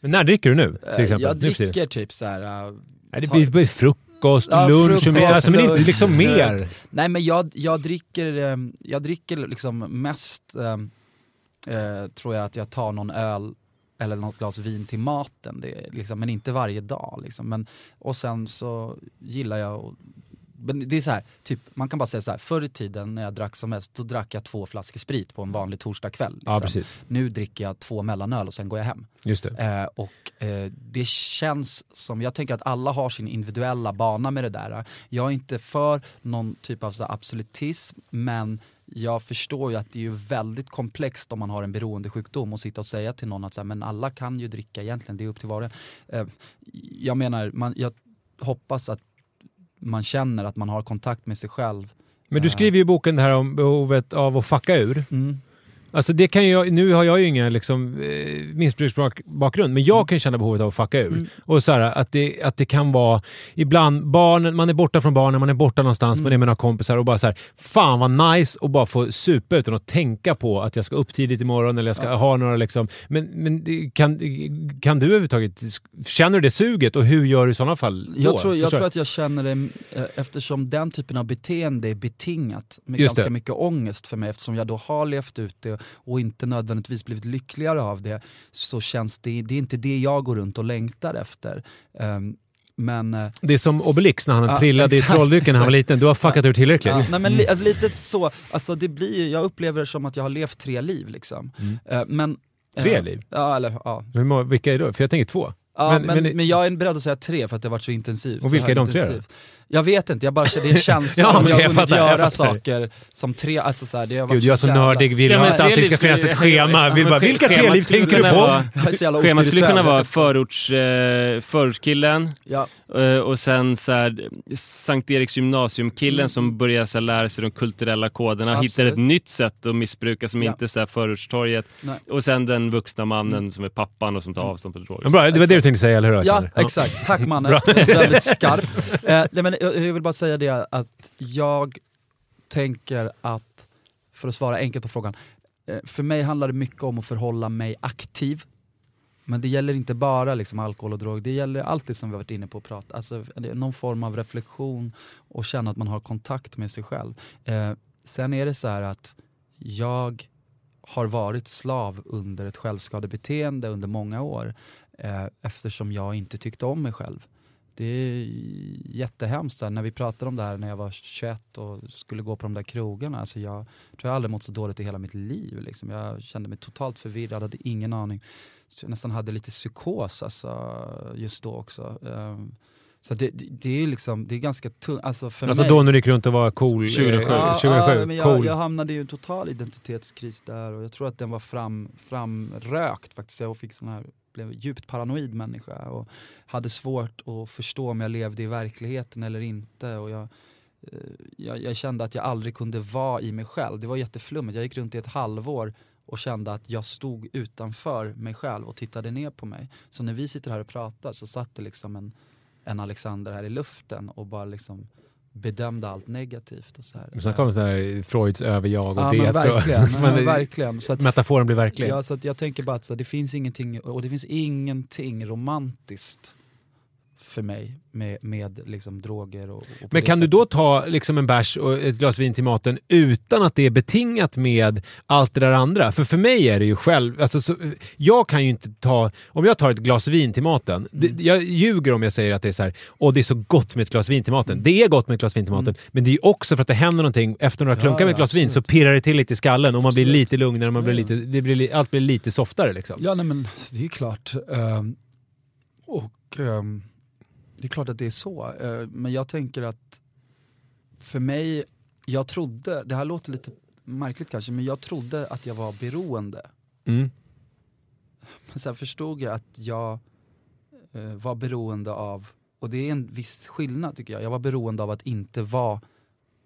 Men när dricker du nu, eh, till exempel? jag dricker typ så här. eh, Nej, det blir blir frukost, Ja, lunch, och frukost, mer, alltså, men inte liksom mer. Nej men jag, jag dricker, eh, jag dricker liksom mest, eh, eh, tror jag att jag tar någon öl eller något glas vin till maten, det liksom, men inte varje dag. Liksom. Men, och sen så gillar jag att men det är så här, typ, man kan bara säga så här, förr i tiden när jag drack som mest, då drack jag två flaskor sprit på en vanlig torsdagkväll. Liksom. Ja, precis. Nu dricker jag två mellanöl och sen går jag hem. Just det. Eh, och eh, det känns som, jag tänker att alla har sin individuella bana med det där. Jag är inte för någon typ av så absolutism, men jag förstår ju att det är ju väldigt komplext om man har en beroendesjukdom och sitta och säga till någon att så här, men alla kan ju dricka egentligen, det är upp till var och en. Eh, jag menar, man, jag hoppas att man känner att man har kontakt med sig själv. Men du skriver ju i boken det här om behovet av att fucka ur. Mm. Alltså det kan jag, nu har jag ju ingen liksom, eh, missbruksbakgrund, men jag kan känna behovet av att fucka ur. Mm. Och så här, att, det, att det kan vara, ibland, barnen, man är borta från barnen, man är borta någonstans, Mm. man är med några kompisar och bara så här, fan vad nice att bara få supa utan att tänka på att jag ska upp tidigt imorgon eller jag ska Ja. ha några liksom. Men, men kan, kan du överhuvudtaget, känner du det suget och hur gör du i sådana fall då? Jag tror, jag Förstår tror att jag känner det eh, eftersom den typen av beteende är betingat med Just ganska det. mycket ångest för mig eftersom jag då har levt ut det och inte nödvändigtvis blivit lyckligare av det så känns det, det är inte det jag går runt och längtar efter. Ehm, men... eh, Det är som Obelix när han Ja, trillade i exakt, trolldrycken när han var liten. Du har fuckat ur tillräckligt. Ja, nej men li, alltså, lite så, alltså det blir, jag upplever det som att jag har levt tre liv liksom. Eh, men, Tre eh, liv? Ja, eller ja. Hur många, vilka är det då? För jag tänker två. Ja, Men- men, men- men, jag är beredd att säga tre för att det har varit så intensivt. Och vilka är de tre då? Jag vet inte, jag bara, det är en [LAUGHS] känsla Ja, jag jag hunnit fattar, jag göra fattar. saker som tre, alltså så här, det har varit Gud, jag är så jävla- nördig, vill Ja, att allting ska finnas ett schema. Vill bara, vilka tre liv skulle tänker du kunna på? vara- [LAUGHS] Jag Schemat skulle kunna vara förorts, eh, förortskillen Ja, eh, och sen så här, Sankt Eriks gymnasiumkillen som börjar så här, lära sig de kulturella koderna, hittar Absolut. ett nytt sätt att missbruka som Ja. inte är så här förortstorget. Nej. Och sen den vuxna mannen som är pappan och som tar avstånd från droger. Bra, det var det du tänkte säga, eller hur? ja exakt. Tack mannen. Väldigt skarp. [LAUGHS] Eh, nej, men jag, jag vill bara säga det att jag tänker att, för att svara enkelt på frågan, eh, för mig handlar det mycket om att förhålla mig aktiv. Men det gäller inte bara liksom alkohol och drog, det gäller allt det som vi har varit inne på och pratat. Alltså, någon form av reflektion och känna att man har kontakt med sig själv. Eh, sen är det så här att jag har varit slav under ett självskadebeteende under många år eh, eftersom jag inte tyckte om mig själv. Det är jättehemskt. När vi pratade om det här när jag var 21 och skulle gå på de där krogarna. Alltså jag tror jag aldrig mått så dåligt i hela mitt liv. Liksom. Jag kände mig totalt förvirrad, hade ingen aning. Jag nästan hade lite psykos alltså, just då också. Ehm, så det, det, det är liksom, det är ganska tungt. Alltså för Alltså mig, då när du gick runt och var cool. eh, 2007. Ja, 2007. ja, men jag, cool. jag hamnade i en total identitetskris där och jag tror att den var fram, framrökt faktiskt. Jag fick sån här, blev djupt paranoid människa och hade svårt att förstå om jag levde i verkligheten eller inte. Och jag, eh, jag, jag kände att jag aldrig kunde vara i mig själv. Det var jätteflummigt. Jag gick runt i ett halvår och kände att jag stod utanför mig själv och tittade ner på mig. Så när vi sitter här och pratar så satt det liksom en, en Alexander här i luften och bara liksom bedömde allt negativt. Och så här. Sen kom så här Freuds överjag och Ja det. [LAUGHS] men verkligen, Och, men men verkligen. Så att, Metaforen blir verklig. ja, så att jag tänker bara att så, här, det finns ingenting, och det finns ingenting romantiskt för mig med, med liksom droger och, och Men det kan du sättet. då ta liksom en bärs och ett glas vin till maten utan att det är betingat med allt det där andra? För för mig är det ju själv... Alltså, så, jag kan ju inte ta... Om jag tar ett glas vin till maten, det, Mm. jag ljuger om jag säger att det är så här, åh det är så gott med ett glas vin till maten. Det är gott med ett glas vin till maten, men det är ju också för att det händer någonting. Efter några Mm. Ja, klunkar med ja, ett glas vin så pirrar det till lite i skallen och man blir Absolut. lite lugnare, man blir Ja, lite, det blir, li- allt blir lite softare liksom. Ja nej, men det är klart. Ehm, och ehm, det är klart att det är så. Eh, men jag tänker att för mig, jag trodde, det här låter lite märkligt kanske, men jag trodde att jag var beroende. Mm. Men sen förstod jag att jag eh, var beroende av, och det är en viss skillnad tycker jag, jag var beroende av att inte vara,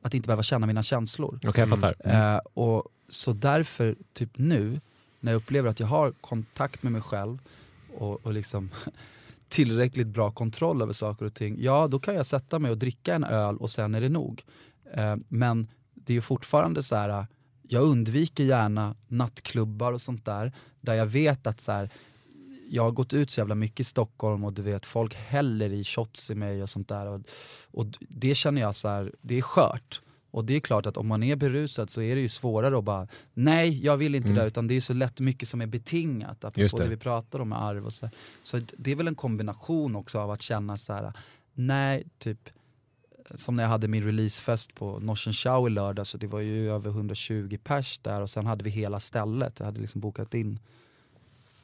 att inte behöva känna mina känslor. Okej, jag fattar. Eh, och så därför, typ nu, när jag upplever att jag har kontakt med mig själv och, och liksom tillräckligt bra kontroll över saker och ting, ja då kan jag sätta mig och dricka en öl och sen är det nog. Eh, men det är ju fortfarande så här. jag undviker gärna nattklubbar och sånt där, där jag vet att så här, jag har gått ut så jävla mycket i Stockholm och du vet folk häller i shots i mig och sånt där. Och, och det känner jag så här, det är skört. Och det är klart att om man är berusad så är det ju svårare att bara, nej jag vill inte Mm. det, utan det är så lätt mycket som är betingat, Just apropå det. det vi pratar om med arv och så. Så det är väl en kombination också av att känna så här, nej typ som när jag hade min releasefest på Norsen Chow i lördag, så det var ju över 120 pers där och sen hade vi hela stället. Jag hade liksom bokat in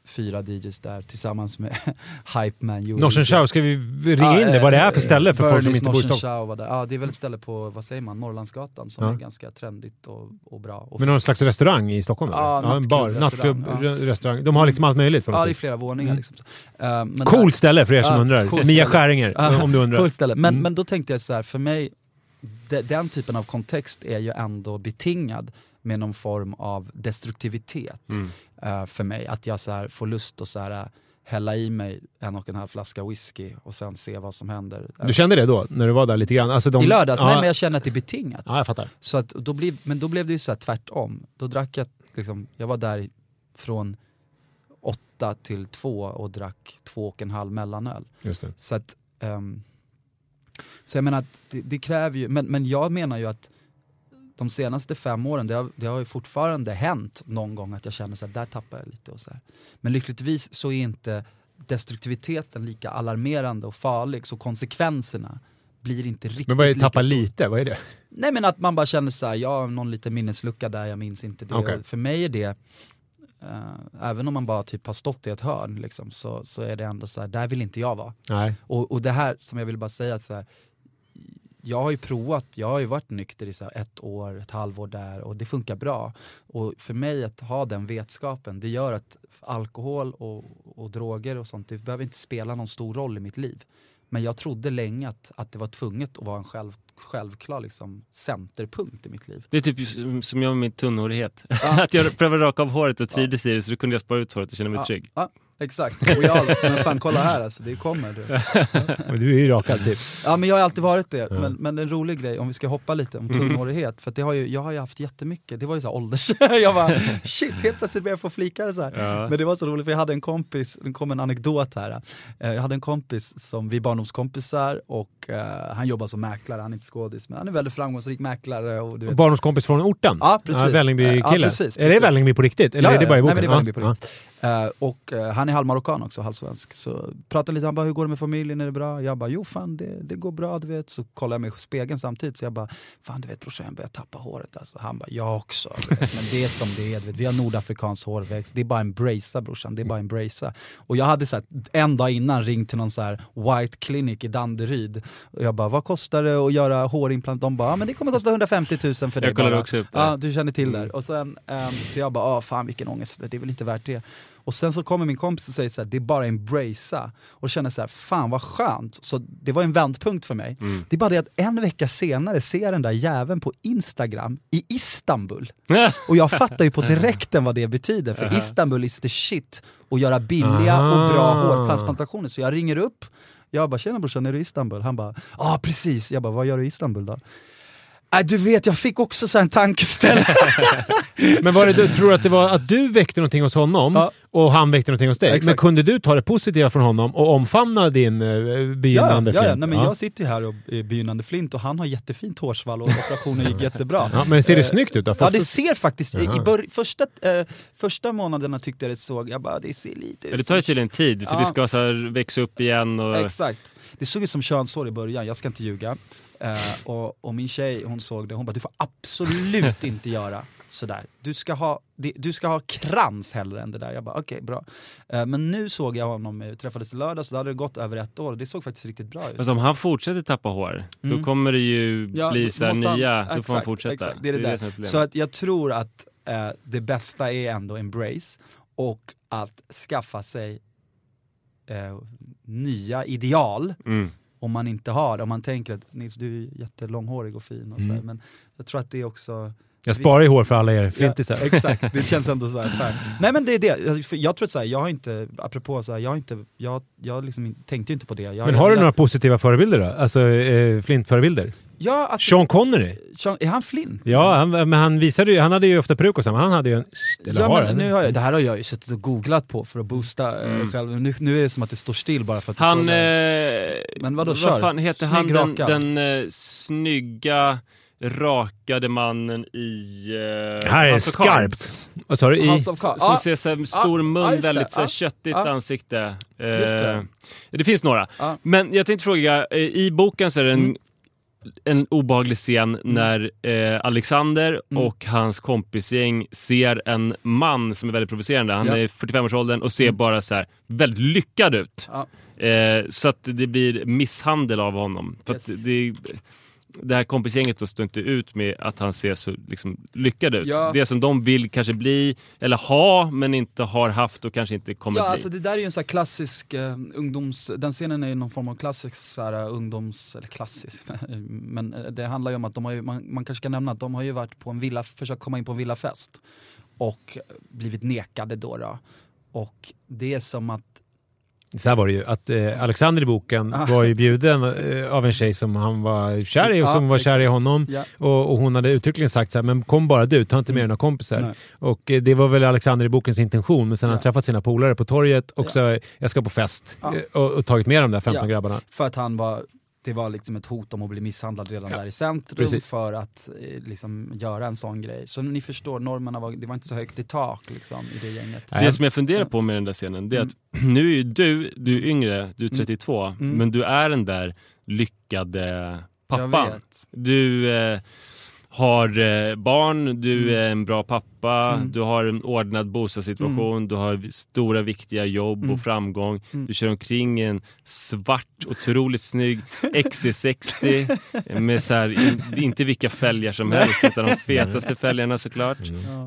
fyra DJs där tillsammans med [LAUGHS] Hype Man. Norsen Chow, ska vi ringa in det? Vad det är för ställe för folk som inte bor i Stockholm? Ja, det är väl ett ställe på, vad säger man, Norrlandsgatan som Ja. är ganska trendigt och, och bra. Och Men någon slags restaurang i Stockholm? Ja, eller? en bar, nattklubb, ja. re- restaurang. De har liksom allt möjligt ja, det är flera våningar. Mm. Liksom. Uh, Coolt ställe för er som Ja, undrar. coolt Mia. Skäringer, Ja, om du undrar. Coolt ställe. Men, Mm. men då tänkte jag så här, för mig, de, den typen av kontext är ju ändå betingad med någon form av destruktivitet Mm. eh, för mig. Att jag så här får lust att så här, eh, hälla i mig en och en halv flaska whisky och sen se vad som händer. Du kände det då, när du var där lite grann? Alltså de, I lördags? Ja, Nej men jag känner att det är betingat. ja, jag fattar. Så att då blev, men då blev det ju så här tvärtom. Då drack jag, liksom, jag var där från åtta till två och drack två och en halv mellanöl. Just det. Så att, ehm, så jag menar att det, det kräver ju, men, men jag menar ju att de senaste fem åren, det har, det har ju fortfarande hänt någon gång att jag känner så här, där tappar jag lite och så här. Men lyckligtvis så är inte destruktiviteten lika alarmerande och farlig, så konsekvenserna blir inte riktigt Men vad är lika tappa lite? Vad är det? Nej men att man bara känner så här, jag har någon liten minneslucka där, jag minns inte det. Och För mig är det, eh, även om man bara typ har stått i ett hörn, liksom, så, så är det ändå så här, där vill inte jag vara. Och, och det här som jag vill bara säga, att så här, jag har ju provat, jag har ju varit nykter i så ett år, ett halvår där och det funkar bra. Och för mig att ha den vetskapen, det gör att alkohol och, och droger och sånt, det behöver inte spela någon stor roll i mitt liv. Men jag trodde länge att, att det var tvunget att vara en själv, självklar liksom, centerpunkt i mitt liv. Det är typ som- som jag med min tunnhårighet. [LAUGHS] att jag prövade raka av håret och trivdes i det så då kunde jag spara ut håret och känna mig Ja, trygg. Ja, exakt. Och jag, men fan kolla här alltså, det kommer. Du. Men [LAUGHS] Du är ju rakad typ. Ja men jag har alltid varit det, men, men en rolig grej om vi ska hoppa lite om tunnhårighet, för det har ju, jag har ju haft jättemycket, det var ju så här ålders... [LAUGHS] jag bara shit, helt plötsligt började jag få flikar så. Ja. Men det var så roligt för jag hade en kompis, det kom en anekdot här. Eh, Jag hade en kompis som, vi är barndomskompisar och eh, han jobbar som mäklare, han är inte skådis men han är väldigt framgångsrik mäklare och du Barndomskompis från orten? Ja, precis. Vällingby-kille. Ja, precis, Är det. Vällingby på riktigt? Eller Ja, är det bara i ja, boken? Nej, men det är Vällingby på Ja, riktigt. Eh, och eh, han är halvmarockan också, halvsvensk. Så pratade lite, han bara hur går det med familjen, är det bra? Jag bara jo fan det, det går bra du vet. Så kollar jag mig i spegeln samtidigt så jag bara fan du vet brorsan jag börjar tappa håret alltså. Han bara jag också. Vet. Men det är som det är, vet. vi har nordafrikansk hårväxt. Det är bara embracea brorsan, det är bara embracea. Och jag hade så här, en dag innan ringt till någon så här white clinic i Danderyd. Och jag bara vad kostar det att göra hårimplant? De bara ja, men det kommer kosta 150 000 för dig Jag kollade bara. också upp det. Ja, du känner till det. Och sen, ehm, så jag bara, ah, fan vilken ångest, det är väl inte värt det. Och sen så kommer min kompis och säger så här, det är bara embracea. Och känner så här, fan vad skönt. Så det var en vändpunkt för mig. Det är bara det att en vecka senare ser jag den där jäveln på Instagram i Istanbul. [LAUGHS] Och jag fattar ju på direkten vad det betyder, för Istanbul is the shit. Och göra billiga och bra Ah. hårtransplantationer. Så jag ringer upp, jag bara “tjena brorsan, är du i Istanbul?” Han bara “ja ah, precis”. Jag bara “vad gör du i Istanbul då?” Nej du vet, jag fick också så här en tankeställare. [LAUGHS] Men var det, du, tror du att det var att du väckte någonting hos honom Ja. och han väckte någonting hos dig? Exakt. Men kunde du ta det positiva från honom och omfamna din uh, begynnande ja, ja, ja. flint? Nej, men Ja. Jag sitter ju här och är begynnande flint och han har jättefint hårsvall och operationen gick [LAUGHS] jättebra. Ja, men ser det Eh, snyggt ut då? Ja Först- det ser faktiskt, i, i första, eh, första månaderna tyckte jag det såg, jag bara det ser lite ut Ja, det tar ju tydligen tid för Ja. det ska så här växa upp igen och... Exakt. Det såg ut som könshår i början, jag ska inte ljuga. Eh, och, och min tjej hon såg det, hon bara du får absolut inte göra sådär. Du ska ha, det- du ska ha krans hellre än det där. Jag bara okej, bra. Eh, men nu såg jag honom, vi träffades i lördag så då hade det gått över ett år det såg faktiskt riktigt bra ut. Fast om han fortsätter tappa hår, Mm. då kommer det ju Ja, bli då så här måste han- nya, då får han fortsätta. Exakt, det är det, där. som är problemet. så att jag tror att eh, det bästa är ändå embrace och att skaffa sig eh, nya ideal mm. Om man inte har det. Om man tänker att Nils du är jättelånghårig och fin och så här, Mm. men jag tror att det är också Jag sparar ju hår för alla er flintisar. Ja, [LAUGHS] exakt, det känns ändå så här. [LAUGHS] Nej men det är det, jag, för jag tror att så här, jag har inte, apropå så här, jag har inte, jag, jag liksom tänkte inte på det. Jag Men har du några positiva förebilder då? Alltså eh, flintförebilder? Ja, alltså, Sean Connery? Sean, är han flint? Ja, han, men han visade ju, han hade ju ofta peruk och så, men han hade ju en... Eller Ja, har men nu har jag, det här har jag ju suttit och googlat på för att boosta eh, Mm. själv. Nu, nu är det som att det står still bara för att Han... Eh, Men vadå, kör. vad fan heter Snygg han den, den eh, snygga rakade mannen i... Eh, Det här är skarpt. Vad sa du? I, House of Cards. Som Ja, ser så här, stor ja, mun, det. väldigt så här, köttigt ansikte. Eh, Just det. det finns några. Men jag tänkte fråga, eh, i boken så är det en, Mm. en obehaglig scen när eh, Alexander Mm. och hans kompisgäng ser en man som är väldigt provocerande. Han Ja. är i 45-årsåldern och ser Mm. bara så här väldigt lyckad ut. Eh, så att det blir misshandel av honom. För Yes. att det, det här kompisgänget då står inte ut med att han ser så liksom, lyckad ut. Ja. Det som de vill kanske bli, eller ha, men inte har haft och kanske inte kommer Ja, bli. alltså det där är ju en här klassisk eh, ungdoms... Den scenen är ju någon form av klassisk så här, eh, ungdoms... Eller klassisk, [LAUGHS] men eh, det handlar ju om att de har ju, man, man kanske ska nämna att de har ju varit på en villa, försökt komma in på en villafest och blivit nekade då. då. Och det är som att Så här var det ju, att eh, Alexander i boken Ah. var ju bjuden eh, av en tjej som han var kär i och som var kär i honom. Ja. Och, och hon hade uttryckligen sagt så här, men kom bara du, ta inte med Mm. några kompisar. Nej. Och eh, det var väl Alexander i bokens intention, men sen har han träffat sina polare på torget och Ja. så, jag ska på fest. Ja. eh, Och, och tagit med de där 15 Ja. grabbarna. För att han var, det var liksom ett hot om att bli misshandlad redan Ja, där i centrum precis. för att eh, liksom göra en sån grej. Så ni förstår, normerna var, det var inte så högt i tak liksom, i det gänget. Det som jag funderar på med den där scenen, det är att [CLEARS THROAT] nu är ju du, du är yngre, du är 32, Mm. men du är den där lyckade Jag pappan. vet. Du, eh, har eh, barn, du Mm. är en bra pappa, Mm. du har en ordnad bostadssituation, du har stora viktiga jobb Mm. och framgång. Mm. Du kör omkring en svart, otroligt snygg XC60 [LAUGHS] med så här, in, inte vilka fälgar som helst utan de [LAUGHS] fetaste fälgarna såklart.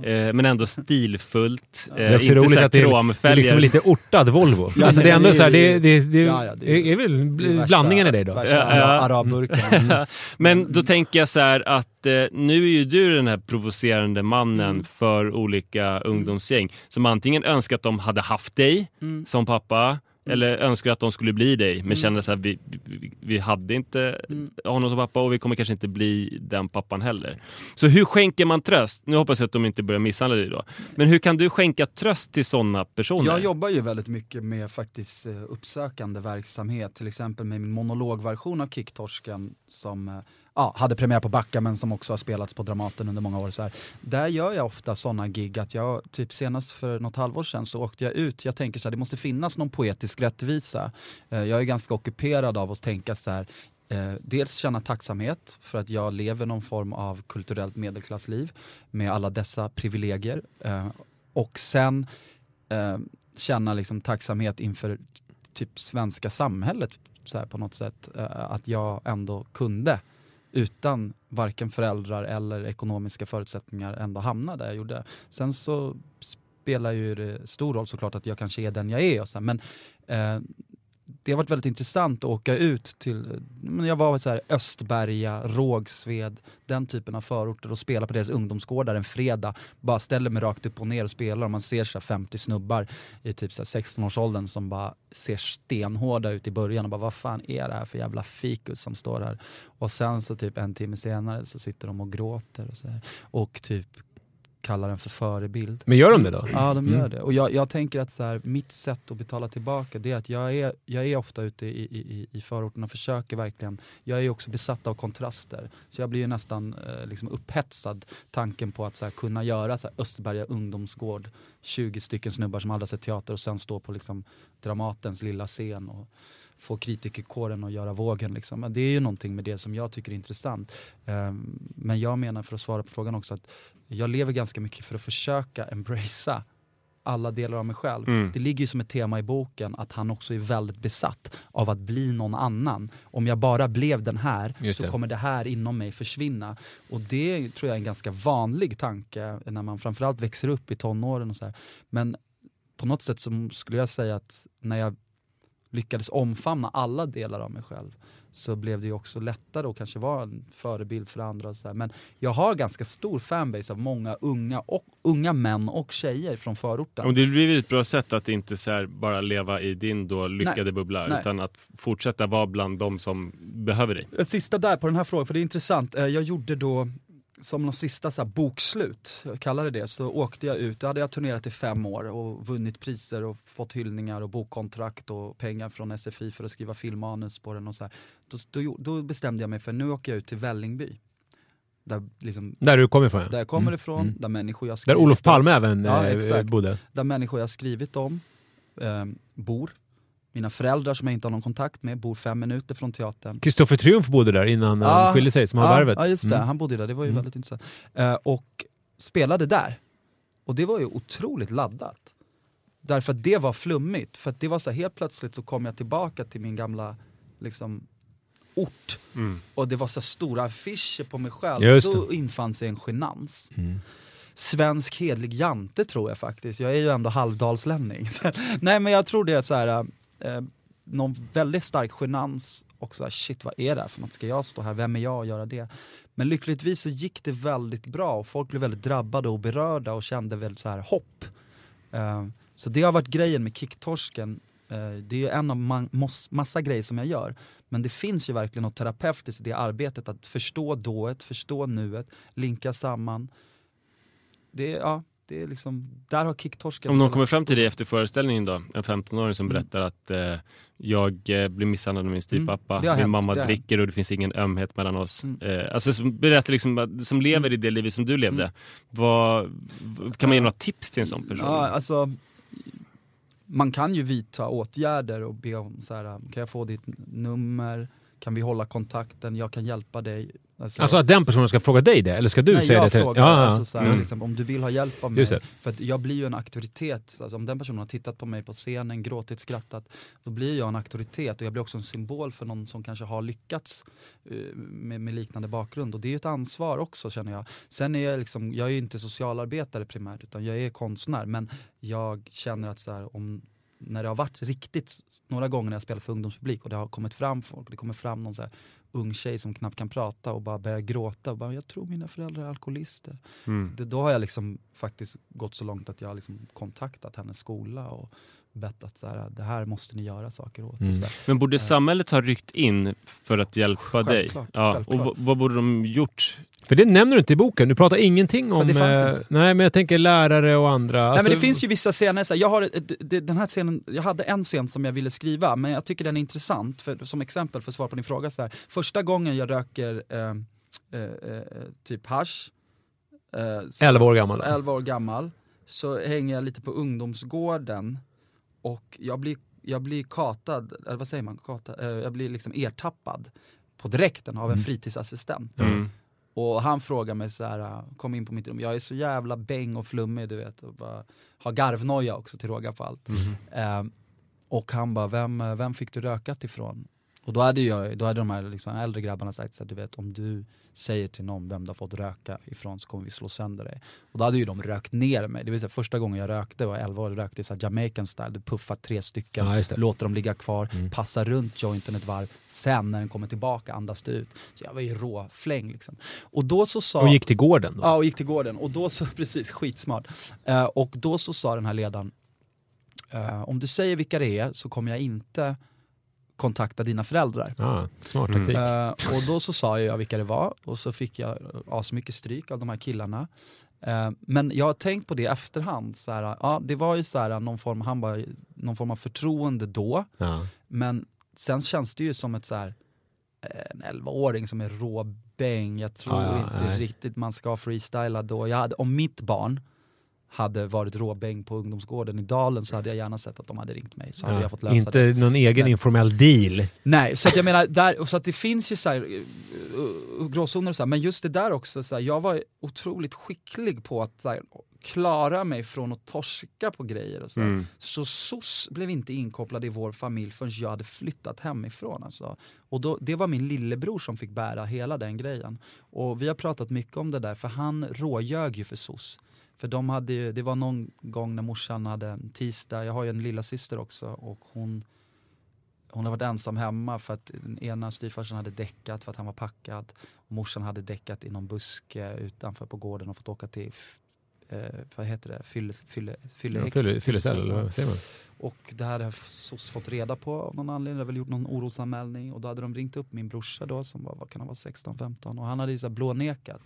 Ja. Eh, men ändå stilfullt. Eh, Det är också inte så roligt här att det är, det är liksom lite ortad Volvo. Ja, alltså det är ändå så här, det, det, det, Ja, ja, det är- väl Det är värsta- blandningen i dig då? Värsta arabburken. [LAUGHS] Men då tänker jag så här att eh, nu är ju du den här provocerande mannen Mm. för olika ungdomsgäng som antingen önskar att de hade haft dig Mm. som pappa eller önskar att de skulle bli dig men känner så här vi, vi, vi hade inte Mm. honom som pappa och vi kommer kanske inte bli den pappan heller. Så hur skänker man tröst? Nu hoppas jag att de inte börjar misshandla dig då. Men hur kan du skänka tröst till sådana personer? Jag jobbar ju väldigt mycket med faktiskt eh, uppsökande verksamhet, till exempel med min monologversion av Kicktorsken som eh, ja, hade premiär på Backa men som också har spelats på Dramaten under många år. Så här. Där gör jag ofta sådana gig att jag, typ senast för något halvår sedan så åkte jag ut, jag tänker så här, det måste finnas någon poetisk rättvisa. Eh, jag är ganska ockuperad av att tänka så här, Eh, dels känna tacksamhet för att jag lever någon form av kulturellt medelklassliv med alla dessa privilegier. Eh, och sen eh, känna liksom tacksamhet inför typ svenska samhället så här, på något sätt. Eh, att jag ändå kunde utan varken föräldrar eller ekonomiska förutsättningar ändå hamna där jag gjorde. Sen så spelar ju det stor roll såklart att jag kanske är den jag är. Och så här, men eh, det har varit väldigt intressant att åka ut till, men jag var så här Östberga, Rågsved, den typen av förorter och spela på deras ungdomsgårdar en fredag. Bara ställer mig rakt upp och ner och spelar och man ser så här 50 snubbar i typ 16-årsåldern som bara ser stenhårda ut i början och bara vad fan är det här för jävla fikus som står här? Och sen så typ en timme senare så sitter de och gråter och så här. Och typ kallar den för förebild. Men gör de det då? Ja, de gör Mm. det. Och jag, jag tänker att så här, mitt sätt att betala tillbaka det är att jag är, jag är ofta ute i, i, i- förorten och försöker verkligen, jag är också besatt av kontraster. Så jag blir ju nästan eh, liksom upphetsad tanken på att så här, kunna göra så här, Österberga ungdomsgård, 20 stycken snubbar som aldrig sett teater och sen stå på liksom, Dramatens lilla scen och få kritikerkåren att göra vågen. Liksom. Men Det är ju någonting med det som jag tycker är intressant. Ehm, men jag menar, för att svara på frågan också, att jag lever ganska mycket för att försöka embracea alla delar av mig själv. Mm. Det ligger ju som ett tema i boken att han också är väldigt besatt av att bli någon annan. Om jag bara blev den här så kommer det här inom mig försvinna. Och det tror jag är en ganska vanlig tanke när man framförallt växer upp i tonåren. Och så här. Men på något sätt så skulle jag säga att när jag lyckades omfamna alla delar av mig själv så blev det ju också lättare att kanske vara en förebild för andra. Och så här. Men jag har ganska stor fanbase av många unga, och, unga män och tjejer från förorten. Och det blir ett bra sätt att inte så bara leva i din då lyckade bubbla Nej. utan att fortsätta vara bland de som behöver dig. Eh, Sista där på den här frågan, för det är intressant. Eh, Jag gjorde då som någon sista så här bokslut, kallar det det, så åkte jag ut. Då hade jag turnerat i fem år och vunnit priser och fått hyllningar och bokkontrakt och pengar från SFI för att skriva filmmanus på den och så här. Då, då, då bestämde jag mig för nu åker jag ut till Vällingby. Där, liksom, Där du kommer ifrån där jag kommer Mm. ifrån, Mm. där människor jag Där skrivit Olof om- Palme även Ja, eh, bodde. där människor jag skrivit om eh, bor. Mina föräldrar som jag inte har någon kontakt med bor fem minuter från teatern. Kristoffer Triumf bodde där innan han skilde sig, som har ja, värvet. Ja just det, Mm. han bodde där, det var ju Mm. väldigt intressant. Eh, och spelade där. Och det var ju otroligt laddat. Därför att det var flummigt, för att det var så här, helt plötsligt så kom jag tillbaka till min gamla liksom, ort. Mm. Och det var så stora affischer på mig själv. Just Då infann sig en genans. Mm. Svensk hedlig jante tror jag faktiskt. Jag är ju ändå halvdalslänning. [LAUGHS] Nej men jag tror det är så här, eh, någon väldigt stark genans och så här, shit vad är det här för något? Ska jag stå här? Vem är jag och göra det? Men lyckligtvis så gick det väldigt bra och folk blev väldigt drabbade och berörda och kände väldigt så här hopp. Eh, så det har varit grejen med kicktorsken. Eh, det är ju en av man, mos, massa grejer som jag gör. Men det finns ju verkligen något terapeutiskt i det arbetet, att förstå dået, förstå nuet, linka samman. Det ja, det är liksom, där har kicktorsken Om någon kommer fram till dig efter föreställningen då, en 15-åring som Mm. berättar att eh, jag eh, blir misshandlad av min styvpappa, Mm, det har min hänt, mamma dricker och det finns ingen ömhet mellan oss. Mm. Eh, alltså som berättar liksom, som lever i det livet som du levde. Mm. Vad, kan man ge några tips till en sån person? Ja, alltså, man kan ju vidta åtgärder och be om så här, kan jag få ditt nummer, kan vi hålla kontakten, jag kan hjälpa dig. Alltså att den personen ska fråga dig det? Eller ska du Nej, säga jag det till frågar ja, ja. alltså, så här, Mm. liksom, om du vill ha hjälp av mig. För att jag blir ju en auktoritet. Alltså, om den personen har tittat på mig på scenen, gråtit, skrattat, då blir jag en auktoritet och jag blir också en symbol för någon som kanske har lyckats eh, med, med liknande bakgrund. Och det är ju ett ansvar också känner jag. Sen är jag liksom, jag är ju inte socialarbetare primärt, utan jag är konstnär. Men jag känner att så här, om när det har varit riktigt, några gånger när jag spelat för ungdomspublik och det har kommit fram folk, det kommer fram någon så här ung tjej som knappt kan prata och bara börjar gråta och bara “jag tror mina föräldrar är alkoholister”. Mm. Det, då har jag liksom faktiskt gått så långt att jag har liksom kontaktat hennes skola och bett att så här, det här måste ni göra saker åt. Mm. Och så här. Men borde samhället ha ryckt in för att hjälpa dig? Självklart, Ja, självklart. och vad, borde de gjort? För det nämner du inte i boken. Du pratar ingenting För om... det fanns eh, inte. nej, men jag tänker lärare och andra. Nej, Alltså- men det finns ju vissa scener, så här, jag, har, det- det- den här scenen, jag hade en scen som jag ville skriva, men jag tycker den är intressant, för, som exempel för att svara på din fråga. Så här, första gången jag röker eh, eh, eh, typ hasch, eh, så- 11 år gammal. 11 år gammal, så hänger jag lite på ungdomsgården och jag blir, jag blir katad, eller vad säger man, katad, eh, jag blir liksom ertappad på direkten av en Mm. fritidsassistent. Mm. Och han frågar mig så här, äh, kom in på mitt rum, jag är så jävla bäng och flummig du vet, och bara, har garvnoja också till råga på allt. Mhm. Ehm, och han bara, vem, eh, vem fick du rökat ifrån? Och då hade, jag, då hade de här liksom äldre grabbarna sagt här, du vet om du säger till någon vem du har fått röka ifrån så kommer vi slå sönder dig. Och då hade ju de rökt ner mig. Det vill säga första gången jag rökte var 11 år, rökte i så Jamaican style, du puffar tre stycken, Ja, låter dem ligga kvar, Mm. passar runt jointen ett varv, sen när den kommer tillbaka andas du ut. Så jag var ju råfläng liksom. Och då så sa... Och gick till gården då? Ja, och gick till gården. Och då så, [LAUGHS] precis, skitsmart. Eh, och då så sa den här ledaren, eh, om du säger vilka det är så kommer jag inte kontakta dina föräldrar. Ja, smart Mm. taktik. Eh, och då så sa jag vilka det var och så fick jag asmycket stryk av de här killarna. Eh, men jag har tänkt på det i efterhand, så här, ja, det var ju så här, någon, form, han bara, någon form av förtroende då, Ja. men sen känns det ju som ett så här, en 11-åring som är råbäng, jag tror Ja, ja, inte nej. riktigt man ska freestyla då. Jag hade, om mitt barn hade varit råbäng på ungdomsgården i Dalen så hade jag gärna sett att de hade ringt mig, så hade Ja. jag fått lösa Inte det. någon egen Men- informell deal. Nej, så att jag menar, där, så att det finns ju så här, uh, gråzoner och så här, men just det där också, så här, jag var otroligt skicklig på att så här, klara mig från att torska på grejer och så. Mm. Så SOS blev inte inkopplad i vår familj förrän jag hade flyttat hemifrån. Alltså. Och då, det var min lillebror som fick bära hela den grejen. Och vi har pratat mycket om det där, för han råljög ju för SOS. För de hade ju, det var någon gång när morsan hade tisdag, jag har ju en lilla syster också och hon hon har varit ensam hemma för att den ena styvfarsan hade däckat för att han var packad. Och morsan hade däckat i någon buske utanför på gården och fått åka till, eh, vad heter det, fylle, fylle, fylle, Ja, fylle- Fyllecell, eller vad säger man? och det här hade SOS fått reda på av någon anledning, hade väl gjort någon orosanmälning och då hade de ringt upp min brorsa då som var, vad kan han vara, 16-15 och han hade ju så blånekat.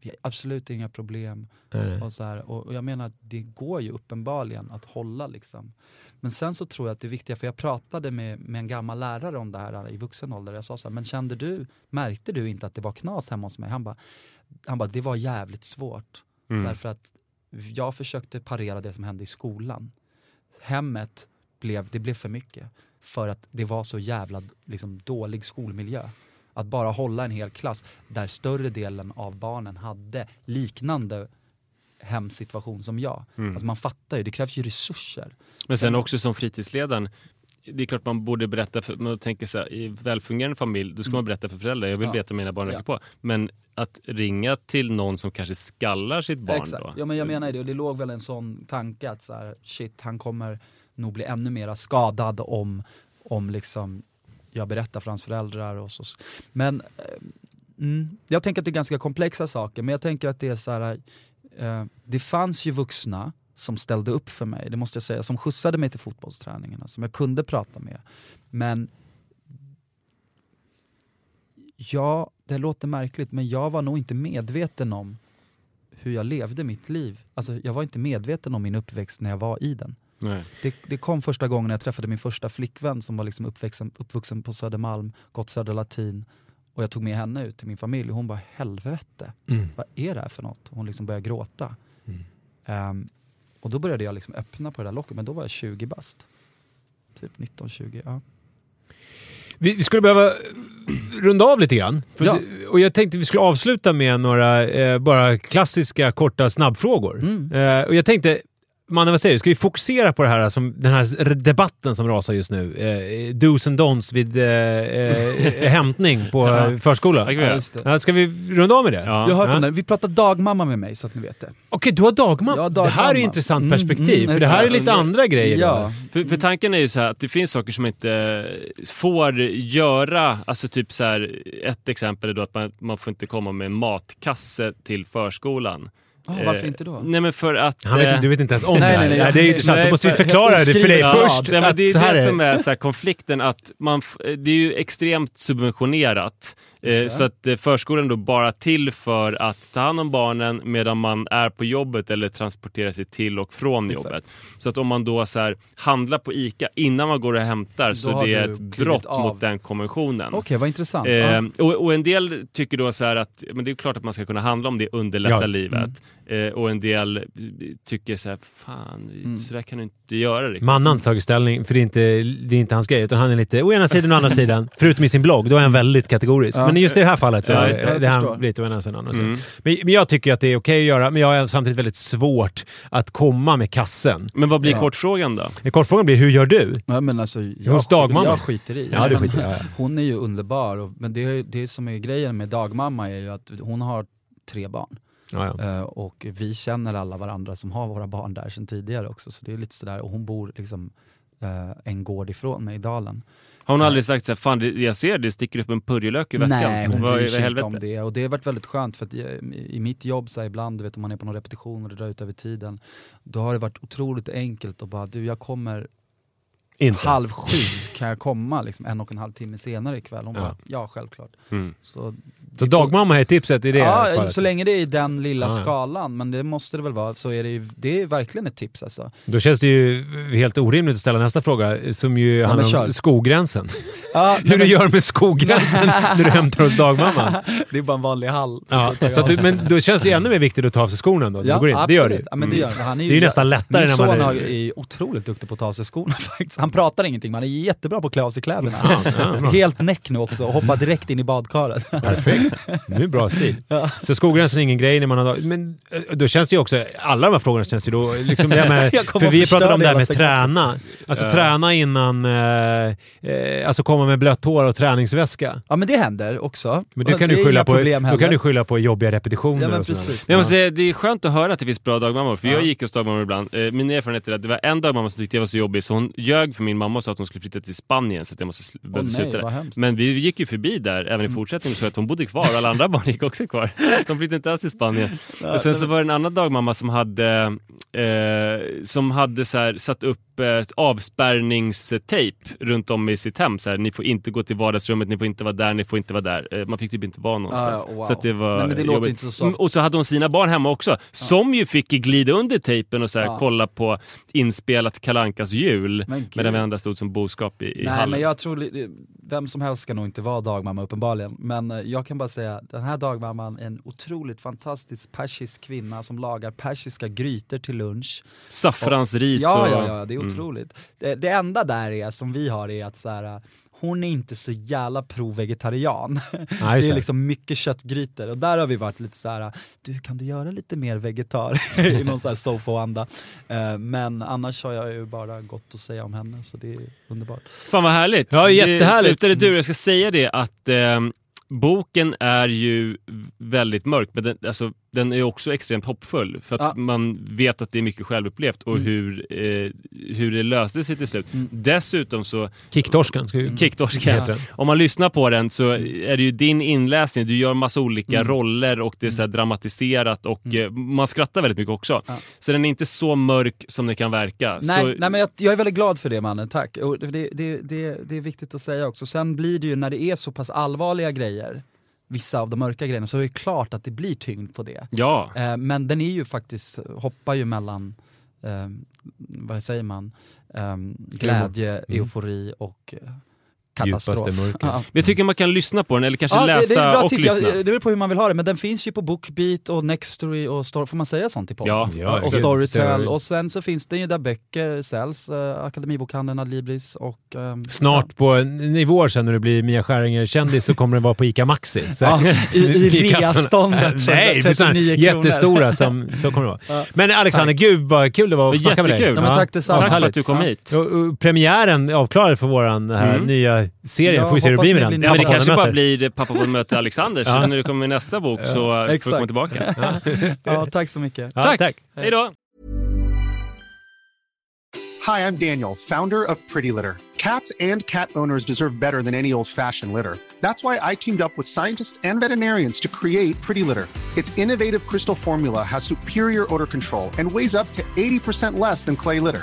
Vi har absolut inga problem. Nej. Och, så här, och, och jag menar att det går ju uppenbarligen att hålla liksom. Men sen så tror jag att det viktiga, för jag pratade med, med en gammal lärare om det här i vuxen ålder. Jag sa så här, men kände du, märkte du inte att det var knas hemma hos mig? Han bara, han bara det var jävligt svårt. Mm. Därför att jag försökte parera det som hände i skolan. Hemmet blev, det blev för mycket. För att det var så jävla liksom, dålig skolmiljö. Att bara hålla en hel klass där större delen av barnen hade liknande hemsituation som jag. Mm. Alltså man fattar ju, det krävs ju resurser. Men sen också som fritidsledaren, det är klart man borde berätta, för, man tänker så här, i välfungerande familj, då ska man berätta för föräldrar, jag vill Mm. Ja. veta mina barn Ja. röker på. Men att ringa till någon som kanske skallar sitt barn Exakt. då. Ja men jag menar ju det, och det låg väl en sån tanke att så här, shit han kommer nog bli ännu mer skadad om, om liksom jag berättar för hans föräldrar och så. Men eh, mm, jag tänker att det är ganska komplexa saker, men jag tänker att det är så här, eh, det fanns ju vuxna som ställde upp för mig, det måste jag säga, som skjutsade mig till fotbollsträningarna, som jag kunde prata med. Men ja, det låter märkligt, men jag var nog inte medveten om hur jag levde mitt liv. Alltså, jag var inte medveten om min uppväxt när jag var i den. Det, det kom första gången när jag träffade min första flickvän som var liksom uppvuxen, uppvuxen på Södermalm, gått Södra Latin. Och jag tog med henne ut till min familj och hon bara helvete, Mm. vad är det här för något? Hon liksom började gråta. Mm. Ehm, och då började jag liksom öppna på det där locket, men då var jag 20 bast. Typ 19-20, ja. Vi, vi skulle behöva runda av lite grann. Ja. Och jag tänkte vi skulle avsluta med några eh, bara klassiska korta snabbfrågor. Mm. Eh, och jag tänkte, Mannen vad säger du? Ska vi fokusera på det här, som, den här debatten som rasar just nu? Eh, dos and don'ts vid eh, eh, [LAUGHS] hämtning på Ja. eh, förskola. Ja, ska vi runda av med det? Ja. Jag har hört Ja. om det. Vi pratar dagmamma med mig så att ni vet det. Okej, du har dagmamma. Ja, Det här är ju intressant Mm, perspektiv, mm, för det här är lite andra grejer. Ja. För, för tanken är ju så här att det finns saker som inte får göra. Alltså typ så här, ett exempel är då att man, man får inte komma med matkasse till förskolan. Ah, varför Eh, inte då? Nej men för att... Han vet, eh, du vet inte ens om Nej, det här. nej, nej, det är jag- intressant. nej, Då måste vi för- förklara det för dig oskriven Ja, först. nej, men det är så det är som är så här, konflikten att man, f- det är ju extremt subventionerat. Eh, så att eh, förskolan då bara till för att ta hand om barnen medan man är på jobbet eller transporterar sig till och från Exakt. jobbet. Så att om man då så här, handlar på ICA innan man går och hämtar så har det är ett brott av. mot den konventionen. Okej, vad intressant. Eh, och, och en del tycker då så här att men det är klart att man ska kunna handla om det underlättar Ja. livet. Eh, och en del eh, tycker så här, fan, Mm. så där kan du inte göra riktigt. Mannan har inte tagit ställning, för det är, inte, det är inte hans grej. Utan han är lite å ena sidan och å andra sidan. [LAUGHS] Förutom i sin blogg, då är han väldigt kategorisk. Ja. Men just i det här fallet så Ja, det. det, Jag det är förstår. han lite å ena sidan och andra sidan. Mm. Men, men jag tycker att det är okej att göra, men jag har samtidigt väldigt svårt att komma med kassen. Men vad blir Ja. kortfrågan då? Kortfrågan blir, hur gör du? Ja, men alltså, jag, Hos dagmamma? jag skiter i. Ja, du skiter i, ja, ja. Hon är ju underbar, och, men det, det som är grejen med dagmamma är ju att hon har tre barn. Ja, ja. Eh, och vi känner alla varandra som har våra barn där sedan tidigare också. Så det är lite sådär, och hon bor liksom eh, en gård ifrån mig i dalen. Har hon aldrig sagt så här, fan jag ser det sticker upp en purjolök i väskan? Nej, hon bryr sig inte om det. Och det har varit väldigt skönt för att i, i mitt jobb så här, ibland, du vet om man är på någon repetition och det drar ut över tiden, då har det varit otroligt enkelt att bara, du jag kommer Inte. halv sju, kan jag komma liksom, en och en halv timme senare ikväll? Hon Ja. bara, ja självklart. Mm. Så, Så dagmamma är tipset i det ja, fallet? så länge det är i den lilla Ja, ja. skalan, men det måste det väl vara, så är det ju, det är verkligen ett tips alltså. Då känns det ju helt orimligt att ställa nästa fråga, som ju handlar men om skogränsen. [LAUGHS] Ja, Hur du gör med skogränsen [LAUGHS] när du hämtar hos dagmamma. det är bara en vanlig hall. Ja, så du, men då känns det ju ännu mer viktigt att ta av sig skorna då. när Ja, du går in. absolut. Det gör det ju. Ja, men det, gör, det. Han är, ju, Det är ju nästan lättare Min när man son är- är otroligt duktig på att ta av sig skorna [LAUGHS] faktiskt. Han pratar ingenting, men han är jättebra på att klä av sig kläderna. Ja, ja. Helt näck nu också och hoppar direkt in i badkaret. Perfekt. Nu är bra stil. Så skogränsen är ingen grej när man har... Men eh, då känns det ju också... Alla de här frågorna känns ju då... Liksom det med, [LAUGHS] för vi pratade om det här med träna. Alltså Ja. träna innan... Eh, eh, alltså komma med blött hår och träningsväska. Ja men det händer också. Men Och kan du skylla på, då kan du skylla på jobbiga repetitioner Ja men och precis. Jag måste säga, det är skönt att höra att det finns bra dagmammor, för Ja. jag gick hos dagmammor ibland. Eh, min erfarenhet är att det var en dagmamma som tyckte jag var så jobbig så hon ljög för min mamma sa att hon skulle flytta till Spanien så att jag måste sl- behövde sluta där. Men vi gick ju förbi där även i fortsättningen så att hon bodde kvar och alla andra [LAUGHS] barn gick också kvar. De flyttade inte alls till Spanien. Och sen så var det en annan dagmamma som hade, eh, som hade så här, satt upp eh, avspärrningstejp runt om i sitt hem. Så här, ni får inte gå till vardagsrummet, ni får inte vara där, ni får inte vara där. Eh, man fick typ inte vara någonstans. Ah, ja, wow. Så det var Nej, det inte så soft. Mm, Och så hade hon sina barn hemma också, som ju fick glida under tejpen och så här, Ja. kolla på inspelat Kalankas jul. Medan vi andra stod som boskap i, i Nej hallen. men jag tror, vem som helst ska nog inte vara dagmamma uppenbarligen. Men eh, jag kan bara säga, den här dagmamman är en otroligt fantastisk persisk kvinna som lagar persiska grytor till lunch. Saffransris Ja, och... ja, ja, det är Mm. Otroligt. Det, det enda där är, som vi har, är att så här, hon är inte så jävla pro-vegetarian. Just [LAUGHS] det är liksom mycket köttgrytor och där har vi varit lite så här. du kan du göra lite mer vegetar? [LAUGHS] I någon sån här sofo-anda. Eh, Men annars har jag ju bara gott att säga om henne så det är underbart. Fan vad härligt! Ja, jättehärligt. Det slutade du, jag ska säga det att eh, boken är ju väldigt mörk, men den, alltså, den är också extremt hoppfull. För att Ja. man vet att det är mycket självupplevt och Mm. hur, eh, hur det löste sig till slut. Dessutom så, Kicktorsken. ska ju- Kicktorsken, den. om man lyssnar på den så är det ju din inläsning, du gör massa olika Mm. roller och det är så här dramatiserat och eh, man skrattar väldigt mycket också. Ja. Så den är inte så mörk som den kan verka. Nej, så, nej men jag, jag är väldigt glad för det mannen, tack. Och det, det, det, det är viktigt att säga också. Sen blir det ju när det är så pass allvarliga grejer, vissa av de mörka grejerna, så är det klart att det blir tyngd på det. Ja, Eh, men den är ju faktiskt, hoppar ju mellan, eh, vad säger man, eh, glädje, Mm. eufori och eh, katastrof. Djupaste mörker. Ja. Men jag tycker man kan lyssna på den, eller kanske Ja, det, läsa det är bra och tips. lyssna. Jag, det beror på hur man vill ha det, men den finns ju på Bookbeat och Nextory och Story, får man säga sånt i podden? Ja, Ja, och. Storytel och sen så finns det ju där böcker säljs, eh, Akademibokhandeln, Adlibris och... ehm, Snart på nivåer sen när du blir Mia Skäringer-kändis så kommer det vara på ICA Maxi. Så Ja, i- i [LAUGHS] reaståndet för Nej, det är såna 39 kronor. jättestora som, så kommer det vara. Men Alexander, gud vad kul det var att Det snacka med dig. jättekul. Ja, tack detsamma. Tack för att du kom Ja. hit. Och, och premiären är avklarad för vår här Mm. nya serie. Ja, får vi se hur det blir med den. Ja, men det kanske Möter. bara blir Pappa på möte Alexander, så när du kommer med nästa bok så får du komma tillbaka. [LAUGHS] Ja, tack så mycket. Ja, Tack. tack. Hej då! Hi, I'm Daniel, founder of Pretty Litter. Cats and cat owners deserve better than any old fashioned litter. That's why I teamed up with scientists and veterinarians to create Pretty Litter. Its innovative crystal formula has superior odor control and weighs up to 80% less than clay litter.